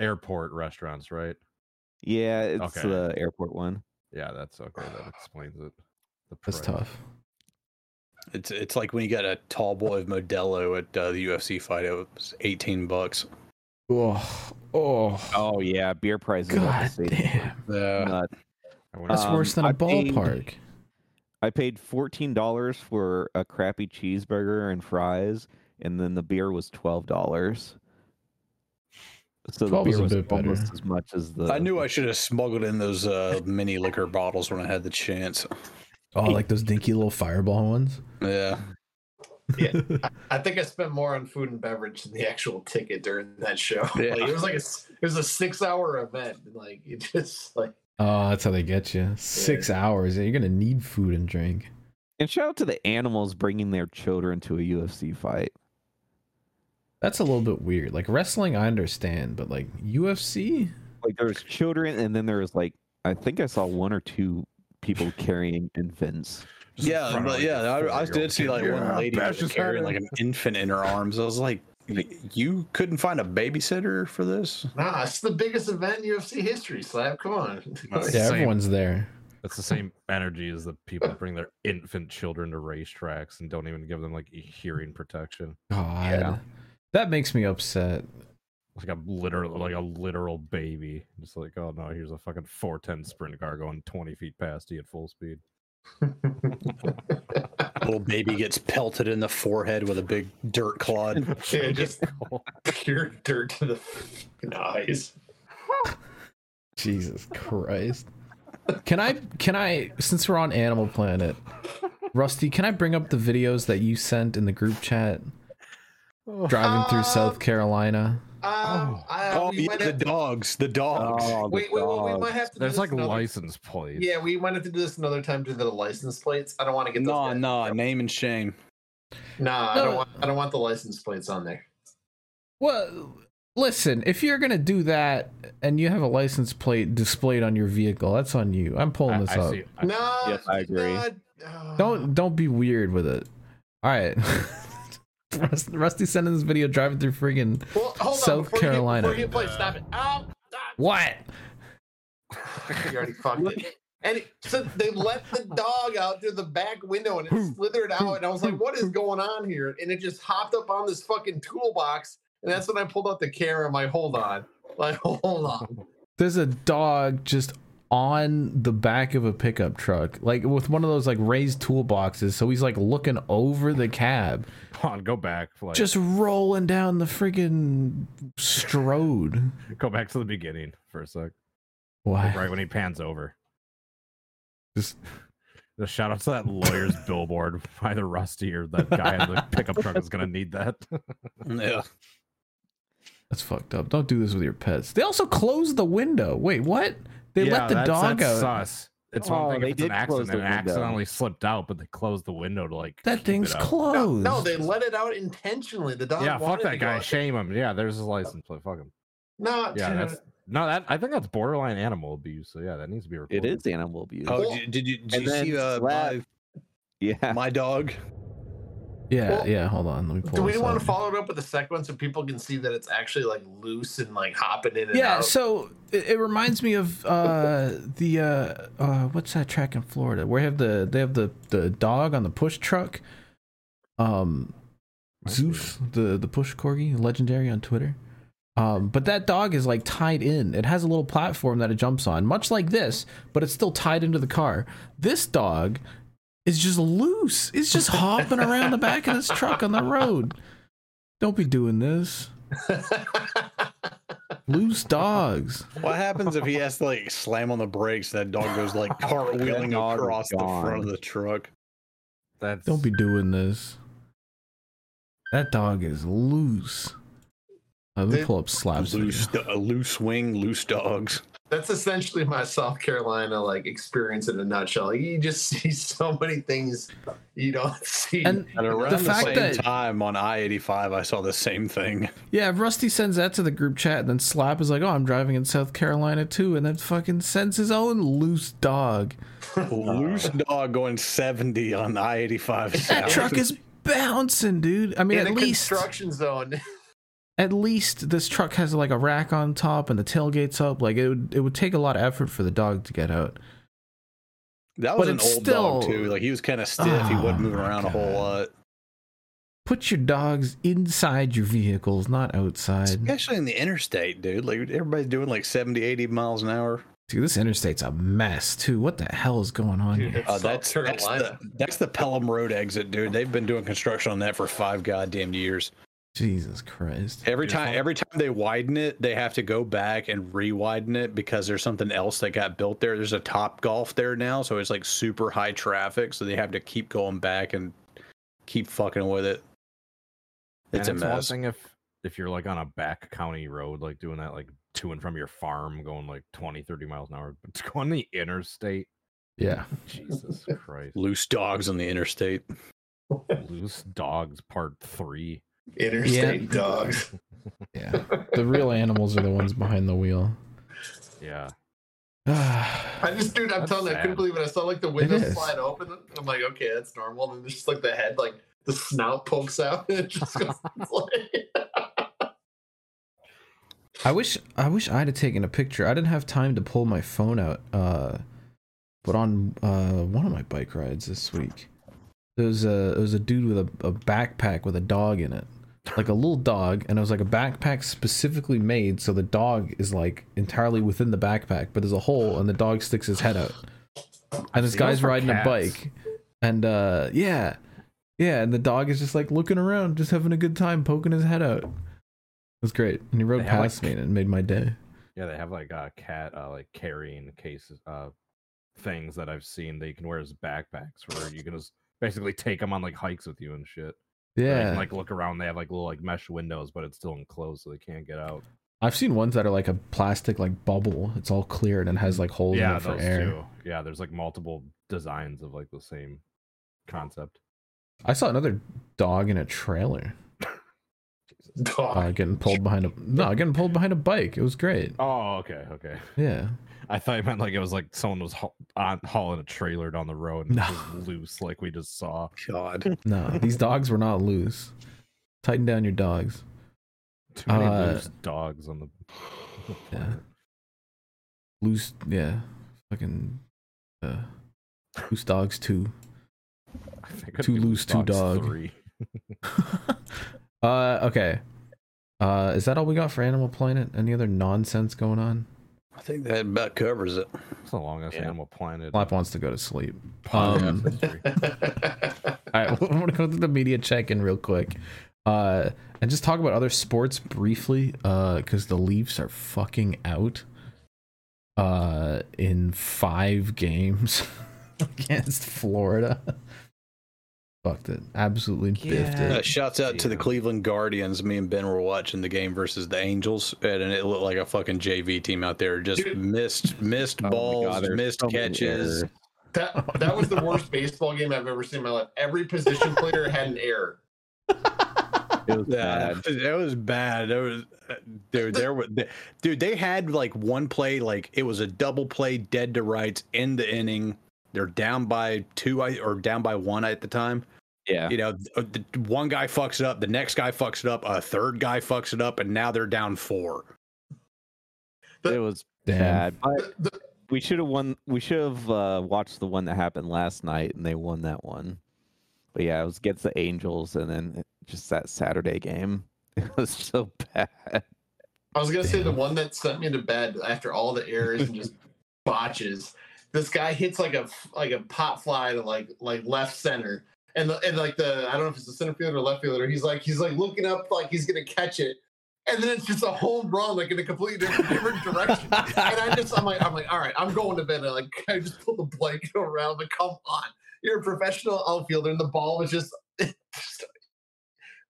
airport restaurants, right? Yeah, it's Okay. the airport one. Yeah, that's okay. That explains it. The That's price. tough. It's it's like when you got a tall boy of Modelo at uh, the UFC fight. It was eighteen bucks. Oh, oh, Oh yeah, beer prices. god damn. Yeah. were nuts. I wonder- That's Um, worse than a I paid- ballpark. I paid fourteen dollars for a crappy cheeseburger and fries, and then the beer was twelve dollars. So the 12 is beer a was bit better. almost as much as the. I knew I should have smuggled in those uh, mini liquor bottles when I had the chance. Oh, like those dinky little fireball ones. Yeah. Yeah, I, I think I spent more on food and beverage than the actual ticket during that show. Yeah. Like, it was like a s- it was a six hour event. Like it just like Oh, that's how they get you. Six hours. You're gonna need food and drink. And shout out to the animals bringing their children to a UFC fight. That's a little bit weird. Like wrestling, I understand, but like UFC, Like there's children, and then there's like I think I saw one or two people carrying infants. Just Yeah, but yeah, I, I did see kid. like Yeah, one lady bash his carrying in. like an infant in her arms. I was like, you couldn't find a babysitter for this? nah, it's the biggest event in UFC history. Slap, come on. Yeah, Same. everyone's there. That's the same energy as the people bring their infant children to racetracks and don't even give them like hearing protection. God, Yeah. that makes me upset. Like a literal, like a literal baby. Just like, oh no, here's a fucking 410 sprint car going 20 feet past you at full speed. Little baby gets pelted in the forehead with a big dirt clod. yeah, just pure dirt to the fucking eyes. Jesus Christ. Can I can I since we're on Animal Planet, Rusty, can I bring up the videos that you sent in the group chat driving through South Um, Carolina? Um, I, Oh, we yeah, the to, dogs, the dogs. Oh, the wait, wait, wait, we might have to. do There's like another- license plates. Yeah, we might have to do this another time to the license plates. I don't want to get No, guys no, name and shame. Nah, I No. don't want. I don't want the license plates on there. Well, listen, if you're gonna do that and you have a license plate displayed on your vehicle, that's on you. I'm I, pulling this I up. see. I- No, Yes, I agree. no, uh, Don't don't be weird with it. All right. Rust- Rusty sending this video driving through friggin' Well, hold South before you hit- Carolina. before you play, stop it. Oh, stop. what? you already fucked it. And it- so they let the dog out through the back window and it slithered out. And I was like, what is going on here? And it just hopped up on this fucking toolbox. And that's when I pulled out the camera. I'm like, hold on. Like, hold on. There's a dog just on the back of a pickup truck, like with one of those like raised toolboxes. So he's like looking over the cab, Come on, go back. Like, just rolling down the friggin' stroad. go back to the beginning for a sec. Why? Right when he pans over. Just The shout out to that lawyer's billboard. Either Rusty or that guy in the pickup truck is gonna need that. Yeah. that's fucked up. Don't do this with your pets. They also closed the window. Wait, what? They Yeah, let the that's- dog that's out. Sus. It's Oh, one thing they if it's an accident the and it accidentally slipped out, but they closed the window to like That keep thing's it out. No, closed. no, they let it out intentionally. The dog. Yeah, fuck that to guy. Shame him. Yeah, there's his license plate. Fuck him. No, Yeah, dude. that's no. That I think that's borderline animal abuse. So yeah, that needs to be reported. It is animal abuse. Oh, Well, did, did you did and you see then uh, my, yeah. my dog? Yeah, Well, yeah. Hold on. Let me pull Do we want to follow it up with a second one so people can see that it's actually like loose and like hopping in and Yeah, out? so it, it reminds me of uh, the uh, uh, what's that track in Florida where they have the they have the the dog on the push truck. Um, Zeus, the the push corgi, legendary on Twitter. Um, but that dog is like tied in. It has a little platform that it jumps on, much like this, but it's still tied into the car. This dog is just loose. It's just hopping around the back of this truck on the road. Don't be doing this. Loose dogs. What happens if he has to like slam on the brakes? That dog goes like cartwheeling dog across the front of the truck. That's Don't be doing this. That dog is loose. Uh, let me They- pull up Slap's. Loose, video. a loose wing, loose dogs. That's essentially my South Carolina like experience in a nutshell. You just see so many things you don't see. And And around the the, fact same that time on I eighty five, I saw the same thing. yeah, Rusty sends that to the group chat, and then Slap is like, "Oh, I'm driving in South Carolina too," and then fucking sends his own loose dog. loose dog going seventy on I eighty five. That truck is bouncing, dude. I mean, in at least construction zone. At least this truck has like a rack on top and the tailgate's up. Like it would it would take a lot of effort for the dog to get out. That was but an it's old dog too. Like he was kind of stiff. he Oh, wasn't moving my around a whole lot. Put your dogs inside your vehicles, not outside. Especially in the interstate, dude. Like everybody's doing like 70, 80 miles an hour. Dude, this interstate's a mess too. What the hell is going on Dude, here? Uh, that's that's the, that's the Pelham Road exit, dude. They've been doing construction on that for five goddamn years. Jesus Christ. Every Just time, every time they widen it, they have to go back and re-widen it because there's something else that got built there. There's a Topgolf there now, so it's like super high traffic. So they have to keep going back and keep fucking with it. It's and a it's one mess. thing if if you're like on a back county road, like doing that like to and from your farm, going like 20, 30 miles an hour, but to go on the interstate, Yeah. Jesus Christ. Loose dogs on the interstate. Loose Dogs Part Three. Interstate dogs. Yeah. The real animals are the ones behind the wheel. Yeah. I just, dude, I'm That's telling you, I couldn't believe it. I saw like the window slide open. I'm like, okay, that's normal. And then just like the head, like the snout pokes out, and it just goes. like, I wish I wish I'd have taken a picture. I didn't have time to pull my phone out. Uh, but on uh one of my bike rides this week, there was a there was a dude with a, a backpack with a dog in it, like a little dog, and it was like a backpack specifically made so the dog is like entirely within the backpack, but there's a hole and the dog sticks his head out. And this guy's riding a bike, and uh yeah, yeah, and the dog is just like looking around, just having a good time, poking his head out. It was great, and he rode They have, like, past me and it made my day. Yeah, they have like a cat uh like carrying cases uh things that I've seen that you can wear as backpacks where you can just basically take them on like hikes with you and shit. Where you Yeah, can, like look around, they have like little like mesh windows, but it's still enclosed so they can't get out. I've seen ones that are like a plastic like bubble. It's all cleared and has like holes yeah, in it for those air. too. Yeah, there's like multiple designs of like the same concept. I saw another dog in a trailer dog. uh, getting pulled behind a no, getting pulled behind a bike. It was great. Oh, okay, okay. Yeah, I thought you meant like it was like someone was haul- on, hauling a trailer down the road and No. it was loose, like we just saw. God. no, these dogs were not loose. Tighten down your dogs. Too many Uh, loose dogs on the. Yeah. Loose, yeah, fucking uh, loose dogs too. I think it'd Too be loose, too dog. Three. uh, okay. Uh, is that all we got for Animal Planet? Any other nonsense going on? I think that about covers it. It's the longest Yeah. Animal Planet. Slap wants to go to sleep. Um, history. All right, I'm gonna go through the media check in real quick, uh, and just talk about other sports briefly, because the Leafs are fucking out, uh, in five games against Florida. Fucked it, absolutely biffed Uh, it. shouts out to the Cleveland Guardians. Me and Ben were watching the game versus the Angels, and it looked like a fucking JV team out there. Just Dude. missed, missed Oh balls, God, missed so catches. that that was the worst baseball game I've ever seen in my life. Every position player had an error. It was Yeah, bad. that was bad. That was, uh, dude. There were, dude. They had like one play, like it was a double play, dead to rights in the inning. They're down by two, or down by one at the time. Yeah. You know, th- the, one guy fucks it up, the next guy fucks it up, a third guy fucks it up, and now they're down four. It was bad. But The- the- we should have won. We should have uh, watched the one that happened last night, and they won that one. But yeah, it was against the Angels, and then just that Saturday game. It was so bad. I was gonna say the one that sent me to bed after all the errors and just botches. This guy hits like a like a pop fly to like like left center, and the, and like the I don't know if it's the center fielder or left fielder. He's like he's like looking up like he's gonna catch it, and then it's just a home run like in a completely different, different direction. And I just I'm like I'm like all right I'm going to bed. And I like I just pulled the blanket around. But come on, you're a professional outfielder, and the ball was just. just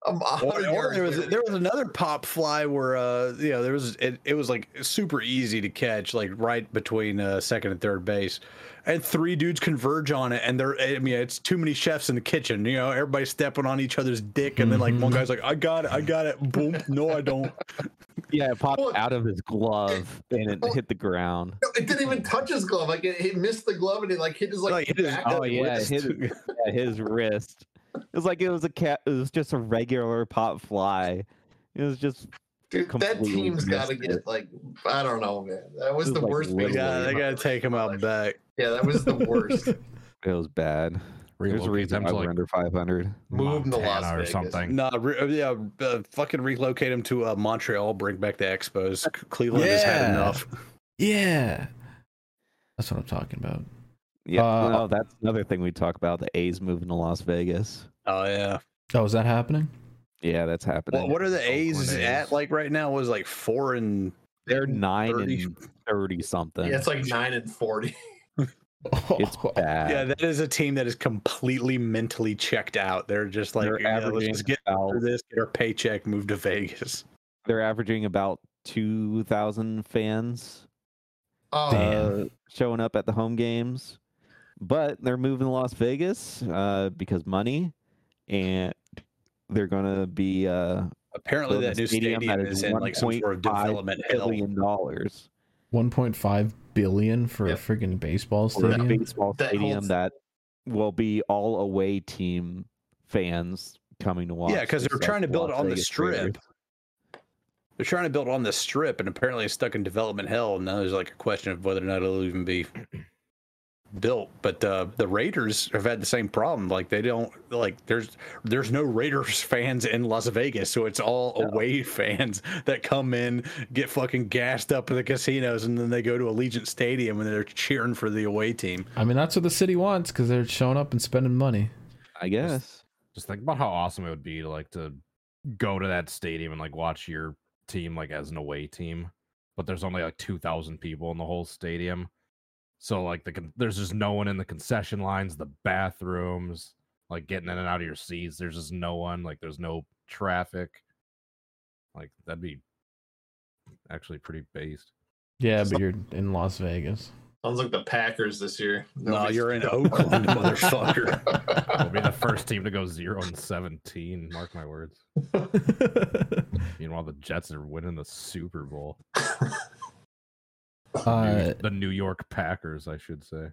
a Or, hundred or yards there was there was another pop fly where uh you know there was it, it was like super easy to catch like right between uh, second and third base, and three dudes converge on it and they're I mean it's too many chefs in the kitchen you know everybody's stepping on each other's dick and then like one Mhm. guy's like I got it I got it boom no I don't Yeah, it popped Well, out of his glove and it well- hit the ground. No, it didn't even touch his glove. Like it, he missed the glove and it like hit his like, Like, hit his- Oh yeah, wrist. it hit, yeah, his wrist. It was like it was a cat. It was just a regular pop fly. It was just Dude, that team's got to get like I don't know, man. That was was the like worst. yeah they gotta take seen him out life. back Yeah, that was the worst. it was bad. There's a reason them why to we're like under 500. Move 'em to Las Montana or Vegas. something. nah re- uh, yeah uh, fucking relocate him to uh, Montreal bring back the Expos C- Cleveland has had enough Yeah, that's what I'm talking about. Yeah, Uh, no, that's another thing we talk about. The A's moving to Las Vegas. oh yeah Oh, is that happening? Yeah, that's happening. What, what are the A's Oakland at like right now? Was like four and They're nine 30. and thirty something. Yeah, it's like nine and forty. it's bad. yeah, that is a team that is completely mentally checked out. They're just like, they're yeah, let's just get out through this, get our paycheck, move to Vegas. they're averaging about two thousand fans Oh, uh, showing up at the home games, but they're moving to Las Vegas uh, because money, and they're gonna be uh, Apparently, that new stadium stadium that is in like some sort of development hell. billion dollars 1.5 billion for Yep. a freaking baseball for a stadium. baseball That stadium holds- that will be all away team fans coming to watch. Yeah, because they're trying to build it Las on the strip. Raiders. They're trying to build on the strip, and apparently it's stuck in development hell. And now there's like a question of whether or not it'll even be built. But uh, the Raiders have had the same problem. Like they don't like there's there's no Raiders fans in Las Vegas, so it's all away fans that come in, get fucking gassed up at the casinos, and then they go to Allegiant Stadium and they're cheering for the away team. I mean, that's what the city wants because they're showing up and spending money. I guess. Just think about how awesome it would be to like to go to that stadium and like watch your team like as an away team, but there's only like two thousand people in the whole stadium. So like the con- there's just no one in the concession lines, the bathrooms, like getting in and out of your seats. There's just no one. Like there's no traffic. Like that'd be actually pretty based. Yeah, but you're in Las Vegas. sounds like the Packers this year. No, Nobody's- you're in Oakland, motherfucker. We'll be the first team to go zero and seventeen. Mark my words. Meanwhile, the Jets are winning the Super Bowl. Uh, the New York Packers, I should say.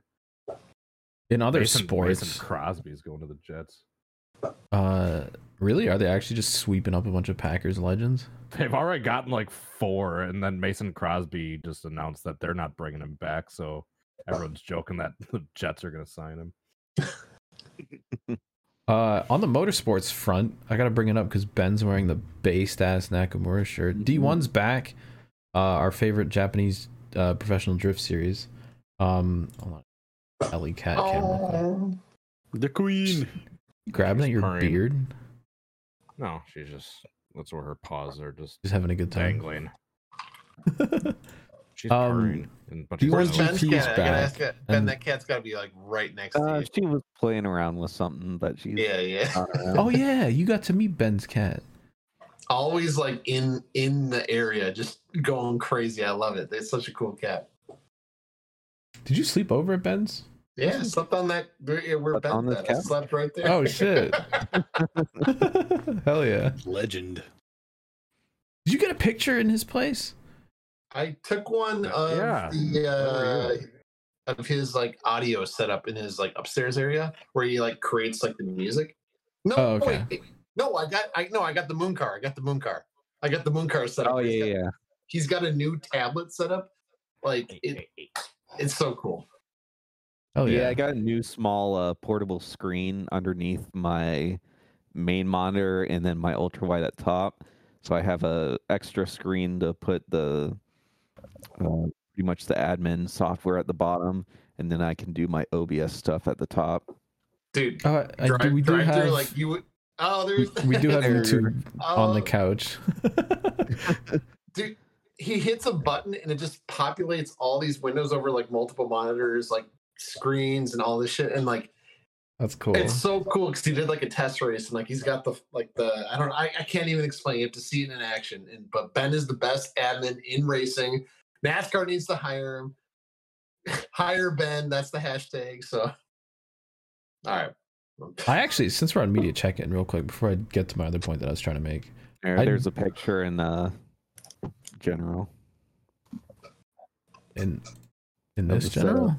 in other Mason, sports, Mason Crosby is going to the Jets. uh, really, are they actually just sweeping up a bunch of Packers legends? They've already gotten like four, and then Mason Crosby just announced that they're not bringing him back. So everyone's joking that the Jets are going to sign him. Uh, on the motorsports front, I gotta bring it up because Ben's wearing the based ass Nakamura shirt. D1's back. Uh, our favorite Japanese uh, professional drift series. Um, hold on. Ellie Cat camera. Oh. the Queen. Grabbing at your purring. beard, No, she's just that's where her paws are just just having a good time. dangling. She's Um, purring. And, but do you she's want Where's Ben's GP's cat? I ask it. Ben, and- that cat's got to be like right next to Uh, you. she was playing around with something, but she's Yeah, yeah. Oh yeah, you got to meet Ben's cat. Always like in in the area, just going crazy. I love it. It's such a cool cat. Did you sleep over at Ben's? Yeah, slept on that. Yeah, where Slept Ben on this at. I slept right there. Oh shit! Hell yeah! Legend. Did you get a picture in his place? I took one of Yeah. the uh, were of his like audio setup in his like upstairs area where he like creates like the music. No, Oh, okay. wait, wait. No, I got I no, I got the moon car. I got the moon car. I got the moon car set up. Oh He's yeah, got- yeah. He's got a new tablet set up. Like it, it's so cool. Oh yeah. yeah. I got a new small uh, portable screen underneath my main monitor, and then my ultra wide at top. So I have a extra screen to put the uh, pretty much the admin software at the bottom, and then I can do my OBS stuff at the top. Dude, Uh, drive, do, we do drive have through like you would Oh, we, there's we do have. YouTube on the Oh, couch. dude he hits a button and it just populates all these windows over like multiple monitors like screens and all this shit and like That's cool. it's so cool because he did like a test race and like he's got the like the i don't I, I can't even explain you have to see it in action and but ben is the best admin in racing nascar needs to hire him hire ben that's the hashtag so all right I actually, since we're on media check-in, real quick before I get to my other point that I was trying to make. There, I- there's a picture in the general. In in this the setup. general?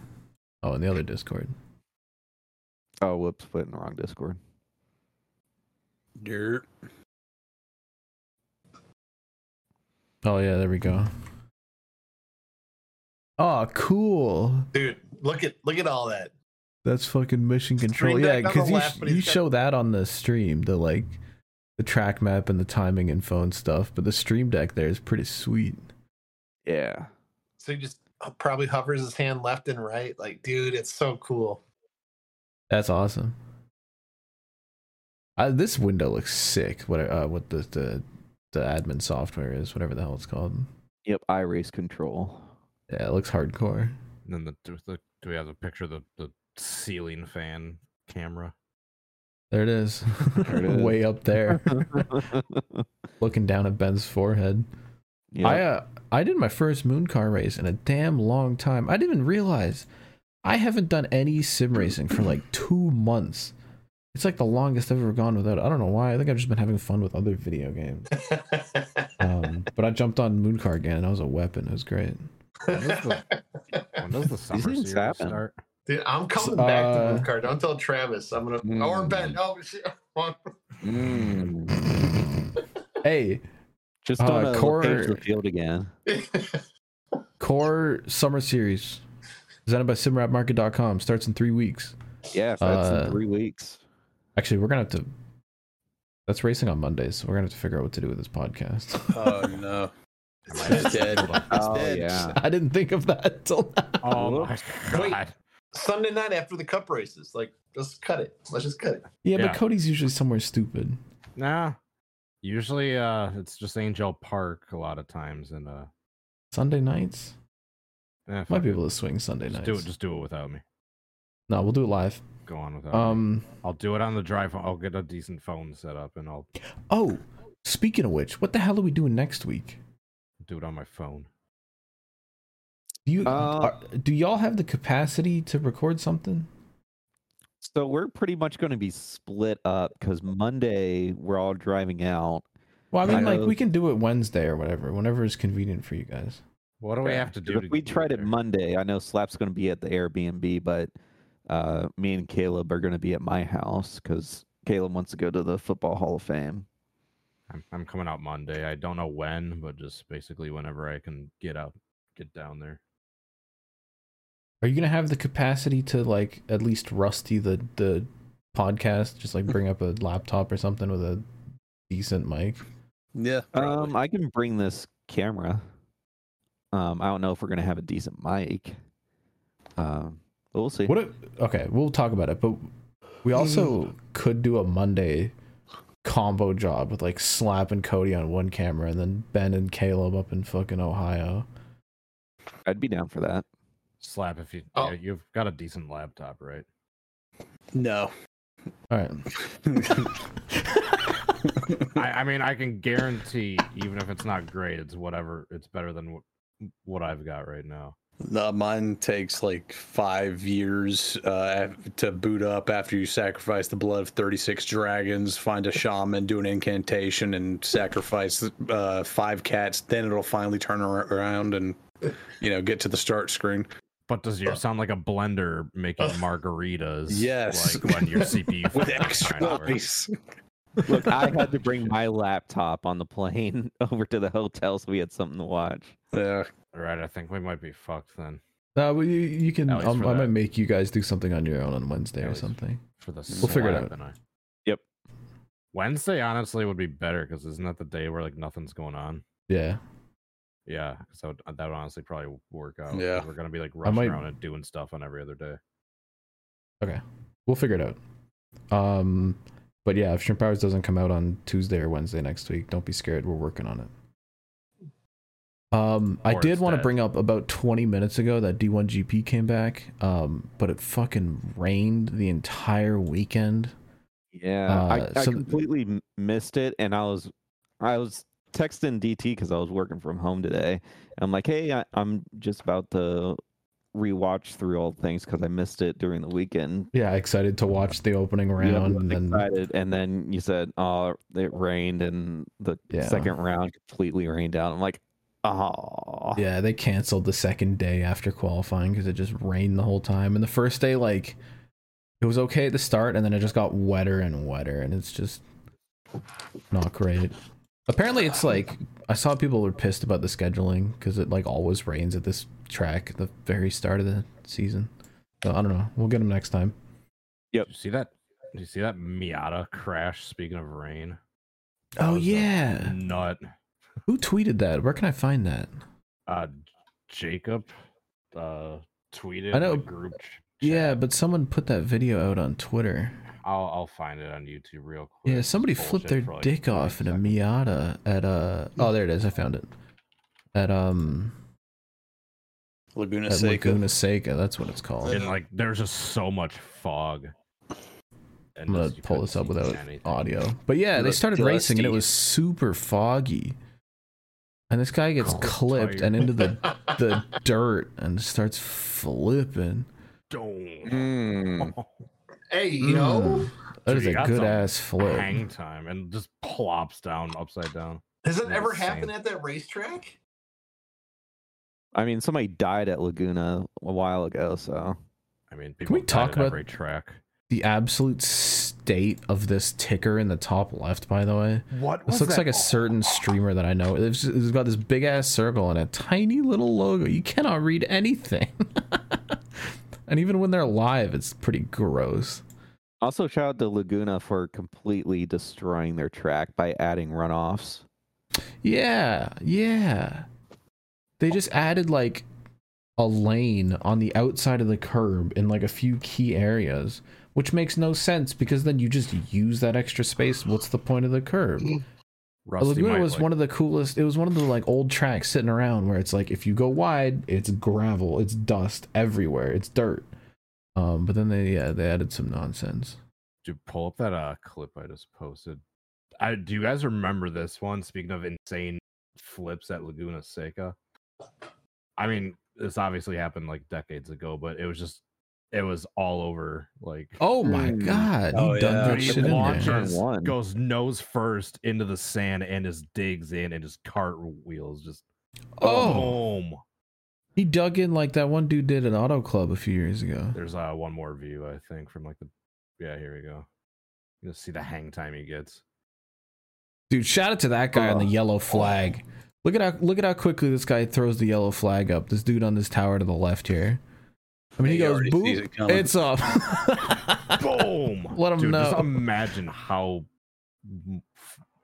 Oh, in the other Discord. Oh, whoops, put in the wrong Discord. Dirt. Oh yeah, there we go. Oh, cool. dude look at look at all that That's fucking mission control. Yeah, because you, left, you he's got- show that on the stream, the like the track map and the timing and phone stuff. But the stream deck there is pretty sweet. Yeah. so he just probably hovers his hand left and right like dude it's so cool That's awesome. Uh, this window looks sick. What uh, what the the the admin software is, whatever the hell it's called. Yep, iRace control. Yeah, it looks hardcore. And then the, do, the do we have a picture of the, the ceiling fan camera? There it is, There it is. way up there, looking down at Ben's forehead. Yep. I uh, I did my first moon car race in a damn long time. I didn't even realize I haven't done any sim racing for like two months. It's like the longest I've ever gone without. it. I don't know why. I think I've just been having fun with other video games. Um, but I jumped on moon car again, and I was a weapon. It was great. When does the, when does the summer things series happen. start? Dude, I'm coming back to Uh, Moon Car. Don't tell Travis. I'm gonna or Mm. Ben. Oh shit. Mm. Hey, Just Uh, don't uh, core- the field again. core summer series presented by simrapmarket.com starts in three weeks. Yeah, that's Uh, in three weeks. Actually, we're gonna have to. That's racing on Mondays, so we're gonna have to figure out what to do with this podcast. Oh no. It's dead. It's Oh dead. yeah. I didn't think of that until now. Oh my Wait. God! Sunday night after the cup races. Like, just cut it. Let's just cut it. Yeah, Yeah. but Cody's usually somewhere stupid. Nah. Usually, uh, it's just Angel Park a lot of times, and uh, Sunday nights eh, might be able to swing Sunday Just nights. do it. Just do it without me. No, we'll do it live. Go on without me. Um. I'll do it on the drive. I'll get a decent phone set up, and I'll Oh, speaking of which, what the hell are we doing next week? do it on my phone. Do you Uh, are, do y'all have the capacity to record something? So we're pretty much going to be split up because Monday we're all driving out. Well, I mean, I like know- we can do it Wednesday or whatever, whenever is convenient for you guys. What do we have to do? If to we tried it there? Monday, I know Slap's going to be at the Airbnb, but uh, me and Caleb are going to be at my house because Caleb wants to go to the Football Hall of Fame. I'm, I'm coming out Monday. I don't know when, but just basically whenever I can get out, get down there. Are you gonna have the capacity to like at least rusty the the podcast? Just like bring up a laptop or something with a decent mic. Yeah. Um, I can bring this camera. Um, I don't know if we're going to have a decent mic. Um, but we'll see. What? If, okay, we'll talk about it. But we also could do a Monday combo job with like Slap and Cody on one camera, and then Ben and Caleb up in fucking Ohio. I'd be down for that. Slap if you Oh. yeah, you've got a decent laptop, right? no. All right. I, I mean, I can guarantee, even if it's not great, it's whatever. It's better than what what I've got right now. No, mine takes like five years uh, to boot up after you sacrifice the blood of 36 dragons, find a shaman, do an incantation, and sacrifice uh, five cats. Then it'll finally turn around and, you know, get to the start screen. But does yours sound like a blender making margaritas? Yes. like when your CPU With extra nine ice. Look, I had to bring my laptop on the plane over to the hotel so we had something to watch. Yeah. All right, I think we might be fucked then No, but you, you can. Um, I might make you guys do something on your own on Wednesday or something. for the. We'll figure it out. I. Yep. Wednesday honestly would be better because isn't that the day where like nothing's going on? Yeah. Yeah, so that would, honestly probably work out. Yeah. we're gonna be like rushing might- around and doing stuff on every other day. Okay. We'll figure it out. Um, but yeah, if Shrimp Hours doesn't come out on Tuesday or Wednesday next week, don't be scared. We're working on it. Um, I did want to bring up about 20 minutes ago that D1 GP came back, um, but it fucking rained the entire weekend. Yeah, Uh, I, I so- completely m- missed it, and I was I was texting DT because I was working from home today. I'm like, hey, I, I'm just about to rewatch through all things because I missed it during the weekend. Yeah, excited to watch the opening round was and then excited, and then you said, "Oh, it rained," and the Yeah. second round completely rained out. I'm like, "Oh, Yeah, they canceled the second day after qualifying because it just rained the whole time. And the first day, like, it was okay at the start, and then it just got wetter and wetter, and it's just not great. Apparently, it's like I saw people were pissed about the scheduling because it like always rains at this track at the very start of the season. So I don't know. We'll get them next time. Did you see that? Did you see that Miata crash? Speaking of rain. That Oh yeah, nut. who tweeted that? Where can I find that? Uh, Jacob, uh, tweeted I know- in the group ch- Yeah, but someone put that video out on Twitter. I'll I'll find it on YouTube real quick. Yeah, somebody bullshit flipped their like, dick off in a seconds. Miata at uh oh there it is, I found it. At um Laguna at Seca. Laguna Seca, that's what it's called. And like, there's just so much fog. And I'm gonna pull this up without anything. audio. But yeah, they Look started racing and it was super foggy. And this guy gets Cold clipped tire. and into the the dirt and starts flipping. Dome. Mm. hey, you know, Mm. That Dude, a got good ass flip. Hang time and just plops down upside down. has it ever Insane. happened at that racetrack? I mean, somebody died at Laguna a while ago, so I mean, people we died talk at about- every track. The absolute state of this ticker in the top left, by the way. What This looks that? like a certain streamer that I know. It's, it's got this big ass circle and a tiny little logo. You cannot read anything. and even when they're live, it's pretty gross. also shout out to Laguna for completely destroying their track by adding runoffs. Yeah, yeah. They just added like a lane on the outside of the curb in like a few key areas, which makes no sense because then you just use that extra space. What's the point of the curb? Rusty Laguna was like- one of the coolest. It was one of the like old tracks sitting around where it's like if you go wide, it's gravel, it's dust everywhere, it's dirt. Um, but then they yeah they added some nonsense. Dude, pull up that uh clip I just posted. I do you guys remember this one? Speaking of insane flips at Laguna Seca. I mean, this obviously happened like decades ago, but it was just it was all over like Oh my Mm. god, Oh, he done yeah. that Dude, he shit launches, goes nose first into the sand and just digs in and just cartwheels just Oh, boom. he dug in like that one dude did at Auto Club a few years ago. There's uh one more view, I think, from like the yeah, here we go. You'll see the hang time he gets. Dude, shout out to that guy on the yellow flag. Look at how look at how quickly this guy throws the yellow flag up. This dude on this tower to the left here. I mean, he He goes, already sees "Boop, it it's up." Boom! Let him Dude, Just know. imagine how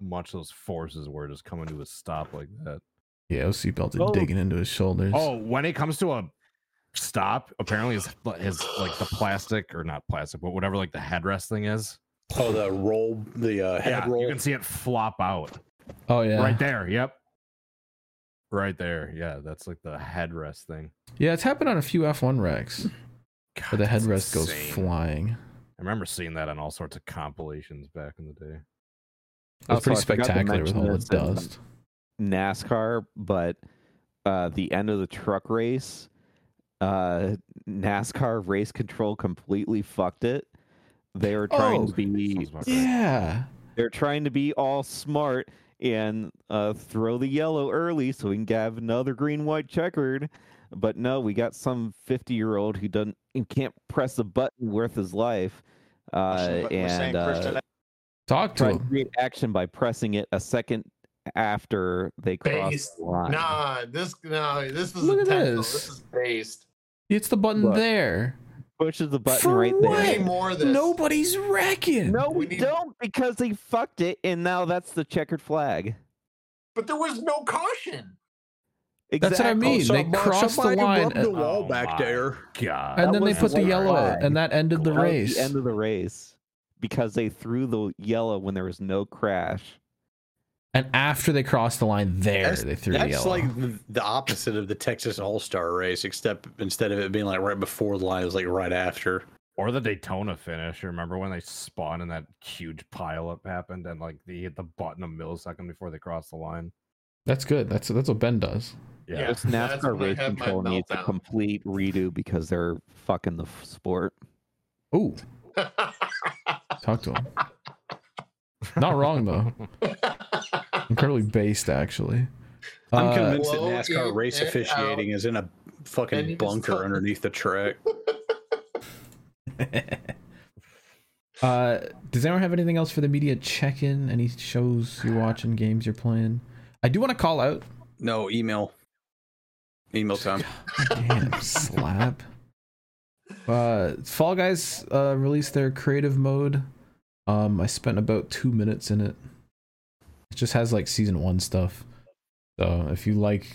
much those forces were just coming to a stop like that. Yeah, his seatbelt is Oh. digging into his shoulders. Oh, when it comes to a stop, apparently his, his like the plastic or not plastic, but whatever like the headrest thing is. Oh, the roll, the uh, head Yeah, roll. you can see it flop out oh yeah, right there. Yep, right there. Yeah, that's like the headrest thing. yeah. It's happened on a few F1 wrecks God, where the headrest goes flying. I remember seeing that on all sorts of compilations back in the day. It was Also, pretty I forgot to spectacular with mention all the dust. NASCAR, but uh, the end of the truck race, uh, NASCAR race control completely fucked it. They were trying Oh, to be Sounds. Yeah, they're trying to be all smart and uh, throw the yellow early so we can have another green white checkered. But no, we got some fifty year old who doesn't he can't press a button worth his life, uh, and uh, talk to him. create action by pressing it a second after they cross Based. the line. Nah, this no, this is Look at intentional. this. This is based. It's the button Look. there. Pushes the button For right what? there. We need more of this. Nobody's wrecking. No, We we need- don't because they fucked it, and now that's the checkered flag. But there was no caution. That's what I Exactly. mean. they crossed the line, and, the wall Oh back there. God. and That then they put the the yellow flag. and that ended the That race. the end of the race because they threw the yellow when there was no crash. And after they crossed the line, there That's, they threw the that's yellow. like the, the opposite of the Texas All Star race, except instead of it being like right before the line, it was like right after. Or the Daytona finish. Remember when they spun and that huge pileup happened and like they hit the button a millisecond before they crossed the line? That's good. That's that's what Ben does. Yeah. This that's NASCAR race control needs a complete redo because they're fucking the sport. Ooh, talk to him. Not wrong though. Incredibly based, actually. I'm Uh, convinced that NASCAR it race out. officiating is in a fucking bunker tell- underneath the track. uh, does anyone have anything else for the media check-in? Any shows you're watching, games you're playing? I do want to call out. No, email. Email time. Damn slap. Uh, Fall Guys uh, released their creative mode. Um, I spent about two minutes in it. It just has like season one stuff. So if you like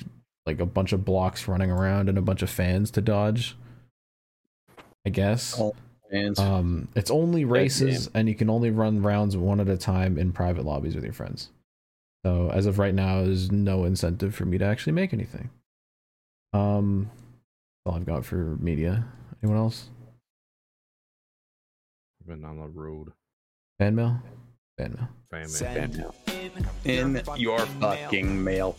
like a bunch of blocks running around and a bunch of fans to dodge, I guess. Oh, Um, it's only game. races, and you can only run rounds one at a time in private lobbies with your friends. So as of right now, there's no incentive for me to actually make anything. Um, all I've got for media. Anyone else? Been on the road. Fan mail? Fan mail. Fan Fan mail. mail. in your fucking mail.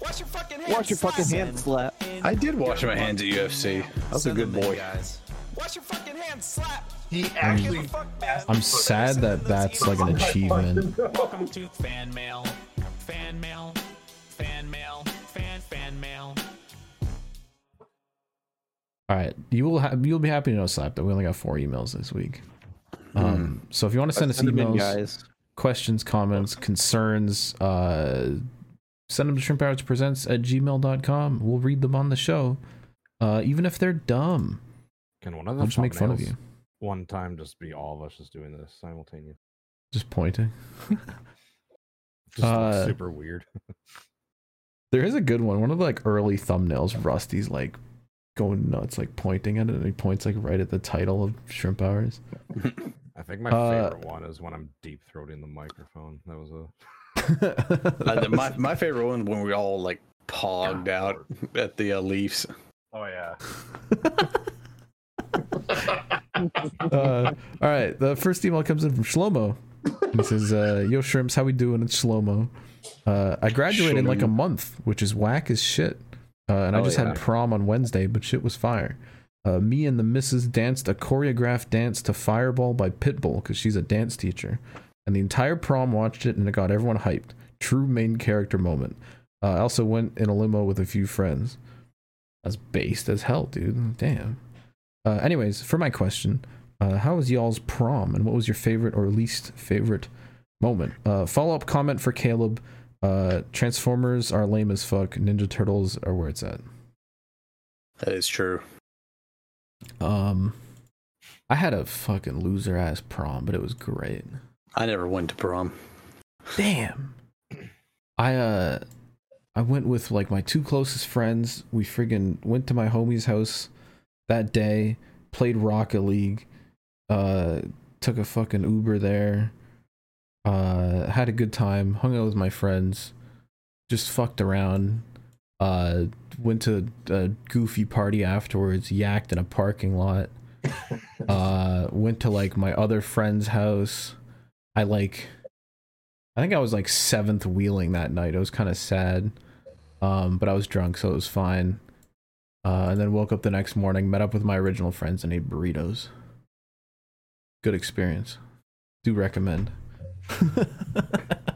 Wash your fucking hands. Wash your fucking hands, slap. I did wash my hands at UFC. I was a good boy. Wash your fucking hands. Slap. He actually. I'm sad that that's like an achievement. Welcome to fan mail. Fan mail. Fan mail. Fan fan mail. All right, you will have you'll be happy to know, Slap, that we only got four emails this week. Um, so if you want to send us Send 'em in, emails, guys. questions, comments, concerns, uh, send them to shrimp hours presents at gmail.com. We'll read them on the show, uh, even if they're dumb. Can one of them We'll just make fun of thumbnails you. One time, just be all of us just doing this simultaneously. Just pointing. Just Uh, super weird. There is a good one. One of the like early thumbnails, Rusty's like going nuts, like pointing at it, and he points like right at the title of Shrimp Hours. I think my uh, favorite one is when I'm deep throating the microphone. That was a Uh, the- my my favorite one when we all like pogged out at the uh, Leafs. Oh yeah. uh, all right, the first email comes in from Shlomo. He says, uh, "Yo, shrimps, how we doing?" It's Shlomo. Uh, I graduated in like a month, which is whack as shit. Uh, and I Oh, just yeah. had prom on Wednesday, but shit was fire. Uh, me and the missus danced a choreographed dance to Fireball by Pitbull because she's a dance teacher, and the entire prom watched it, and it got everyone hyped. True main character moment. Uh, I also went in a limo with a few friends. That's based as hell, dude. Damn. Uh, anyways, for my question, uh, how was y'all's prom, and what was your favorite or least favorite moment? Uh, Follow up comment for Caleb. Uh, Transformers are lame as fuck. Ninja Turtles are where it's at. That is true. Um, I had a fucking loser ass prom, but it was great. I never went to prom. Damn. I uh I went with like my two closest friends. We friggin' went to my homie's house that day, played Rocket League, uh took a fucking Uber there. Uh had a good time, hung out with my friends, just fucked around. Uh went to a goofy party afterwards, yacked in a parking lot. uh went to like my other friend's house. I like I think I was like seventh wheeling that night. It was kind of sad. Um, but I was drunk, so it was fine. Uh, and then woke up the next morning, met up with my original friends, and ate burritos. Good experience. Do recommend.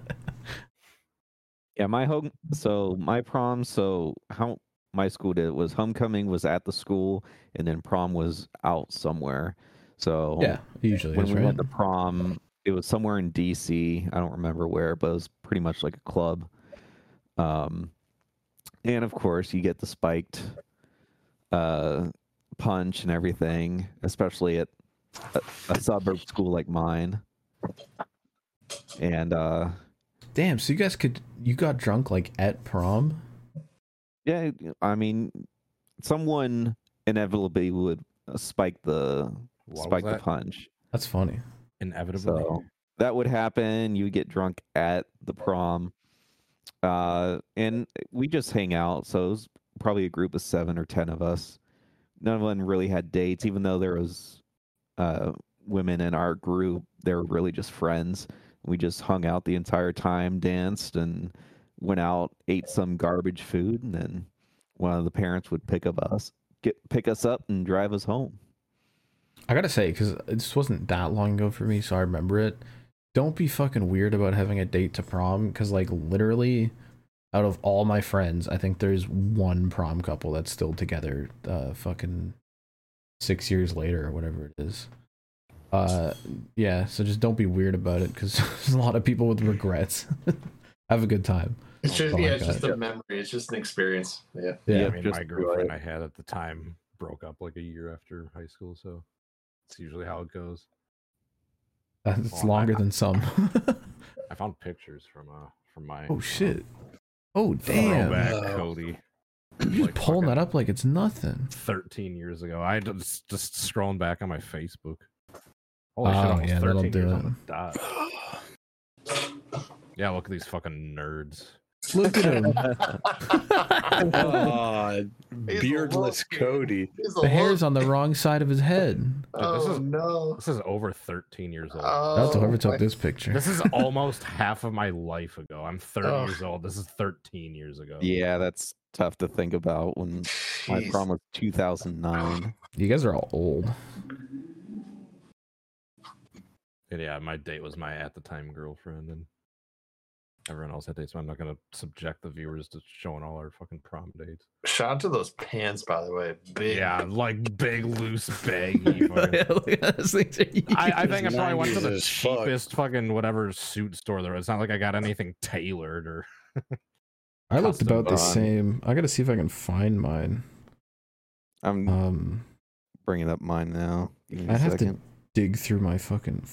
Yeah, my home. So my prom. So how my school did was homecoming was at the school, and then prom was out somewhere. So yeah, usually when we right. went to prom, it was somewhere in DC. I don't remember where, but it was pretty much like a club. Um, and of course, you get the spiked uh, punch and everything, especially at a, a suburb school like mine. And uh, Damn, so you guys could you got drunk like at prom? yeah, I mean, someone inevitably would uh, spike the What spike the punch. That's funny. Inevitably. So that would happen. You would get drunk at the prom. Uh, and we just hang out. So it was probably a group of seven or ten of us. None of them really had dates, even though there was uh, women in our group. They were really just friends. We just hung out the entire time, danced, and went out, ate some garbage food, and then one of the parents would pick up us, get pick us up, and drive us home. I gotta say, because this wasn't that long ago for me, so I remember it. Don't be fucking weird about having a date to prom, because like literally, out of all my friends, I think there's one prom couple that's still together. Uh, fucking six years later or whatever it is. Uh, yeah. So just don't be weird about it, because there's a lot of people with regrets. Have a good time. It's just Oh yeah, it's just God. a memory. It's just an experience. Yeah. Yeah. I mean, just my girlfriend. I had at the time broke up like a year after high school, so it's usually how it goes. It's Oh, I- longer than some. I found pictures from uh from my oh shit. Oh damn. throwback. Cody. You're Like just pulling that up like it's nothing. 13 years ago. I just just scrolling back on my Facebook. Holy shit, Oh, almost yeah, that'll 13 do it. on the dot. Yeah, look at these fucking nerds. Look at him. Oh, beardless Cody. The hair's little- on the wrong side of his head. Dude, this Oh is- no! This is over 13 years old. That's Oh, whoever took my- this picture. This is almost half of my life ago. I'm 30 Oh. years old. This is 13 years ago. Yeah, that's tough to think about when my prom was 2009. you guys are all old. And yeah, my date was my at the time girlfriend, and everyone else had dates. So I'm not gonna subject the viewers to showing all our fucking prom dates. Shout out to those pants, by the way. Big. Yeah, like big loose baggy. fucking- Look at those things are I, I think I probably went to the as fuck. cheapest fucking whatever suit store there. was. It's not like I got anything tailored or. I looked custom about the same. I gotta see if I can find mine. I'm Um, bringing up mine now. Give me a I'd have to dig through my fucking.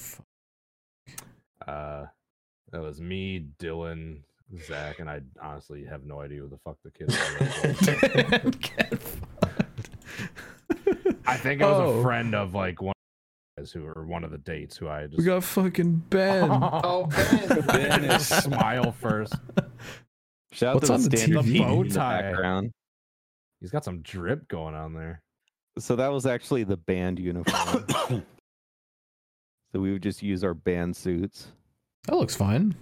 F- Uh, that was me, Dylan, Zach, and I honestly have no idea who the fuck the kids were. I think it was Oh. a friend of like one of the guys who or one of the dates who I just we got fucking Ben. Oh, Ben. Ben is- smile first. Shout out What's to on the the TV? TV Bow in the tie. background. He's got some drip going on there. So that was actually the band uniform. so we would just use our band suits. That looks fine.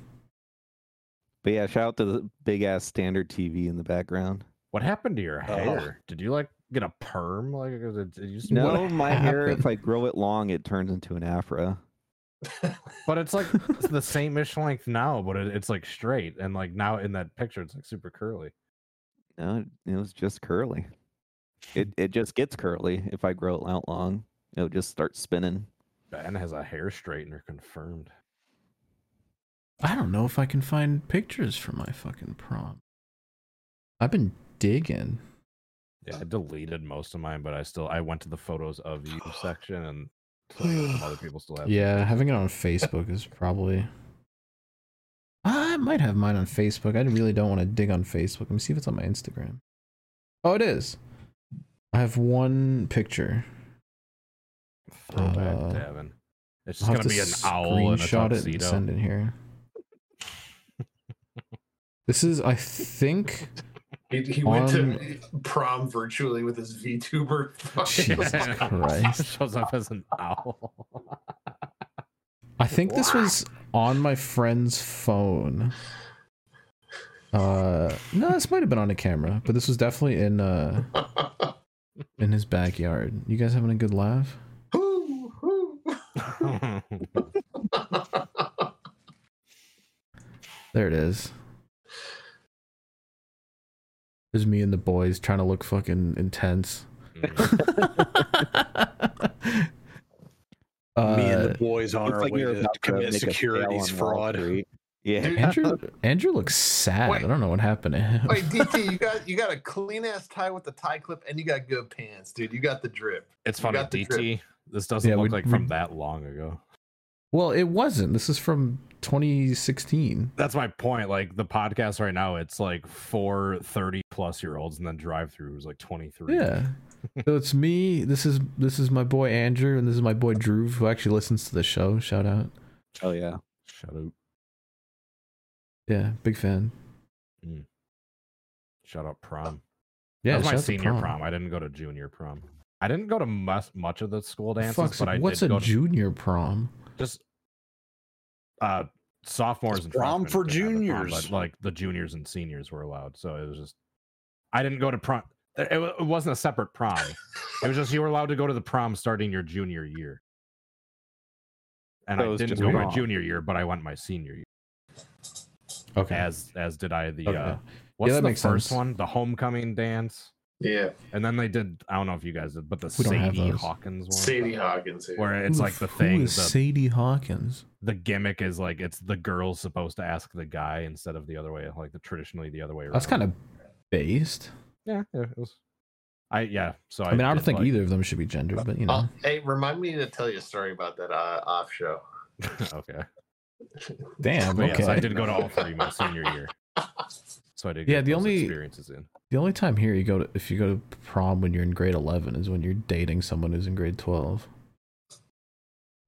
But yeah, shout out to the big ass standard TV in the background. What happened to your Oh. hair? Did you like get a perm? Like, is it, it used to No, What my hair, if? I grow it long, it turns into an afro. but it's like it's the same ish length now, but it, it's like straight. And like now in that picture, it's like super curly. No, it, it was just curly. It it just gets curly if I grow it out long. It'll just start spinning. Ben has a hair straightener confirmed. I don't know if I can find pictures from my fucking prom. I've been digging. Yeah, I deleted most of mine, but I still I went to the photos of you section and other people still have. Yeah, pictures. having it on Facebook is probably. I might have mine on Facebook. I really don't want to dig on Facebook. Let me see if it's on my Instagram. Oh, it is. I have one picture. throwback, uh, Davin. It's just gonna to be an owl in a screenshot it and tuxedo. send it here. This is, I think, He, he went On- to prom virtually with his VTuber. Jesus Christ. Shows up as an owl. I think this was on my friend's phone. Uh, no, this might have been on a camera, but this was definitely in uh in his backyard. You guys having a good laugh? Woo, woo. There it is. There's me and the boys trying to look fucking intense. Me and Uh, the boys on our like way to about to commit make a sale securities fraud. Yeah. Andrew Andrew looks sad. Wait. I don't know what happened to him. Wait, DT, you got you got a clean ass tie with the tie clip, and you got good pants, dude. You got the drip. It's You funny, got drip. DT. This doesn't Yeah, look we- like we- from that long ago. Well, it wasn't. This is from 2016. That's my point. Like the podcast right now, it's like four 30 plus year olds, and then drive through is like 23. Yeah. so it's me. This is this is my boy Andrew, and this is my boy Drew, who actually listens to the show. Shout out. Oh yeah. Shut up. Yeah, big fan. Mm. Shut up, prom. Yeah, that was my shout out to senior prom. I didn't go to junior prom. I didn't go to much, much of the school dances, Fuck's but I sake, what's did a go to junior prom? Just uh sophomores It's and prom for didn't have the prom, juniors. but like the juniors and seniors were allowed. So it was just I didn't go to prom. It, it it wasn't a separate prom. it was just you were allowed to go to the prom starting your junior year. And So I didn't just go my junior year, but I went my senior year. Okay. As as did I the Okay. uh what's that the first sense. one? The homecoming dance. Yeah, And then they did I don't know if you guys did, but the We Sadie. Hawkins one. Sadie Hawkins. Yeah. Where it's Who like the thing, is the, Sadie Hawkins. the gimmick is like it's the girl's supposed to ask the guy instead of the other way, like the traditionally the other way around. That's kind of based. yeah, yeah, it was. I yeah, so I, I mean, I don't think like- either of them should be gendered, but you know. Oh, hey, remind me to tell you a story about that uh, off show. okay, Damn. but Okay. yes, I did go to all three my senior year. So so I did. Yeah, get the those only- experiences in. The only time here you go to if you go to prom when you're in grade eleven is when you're dating someone who's in grade twelve.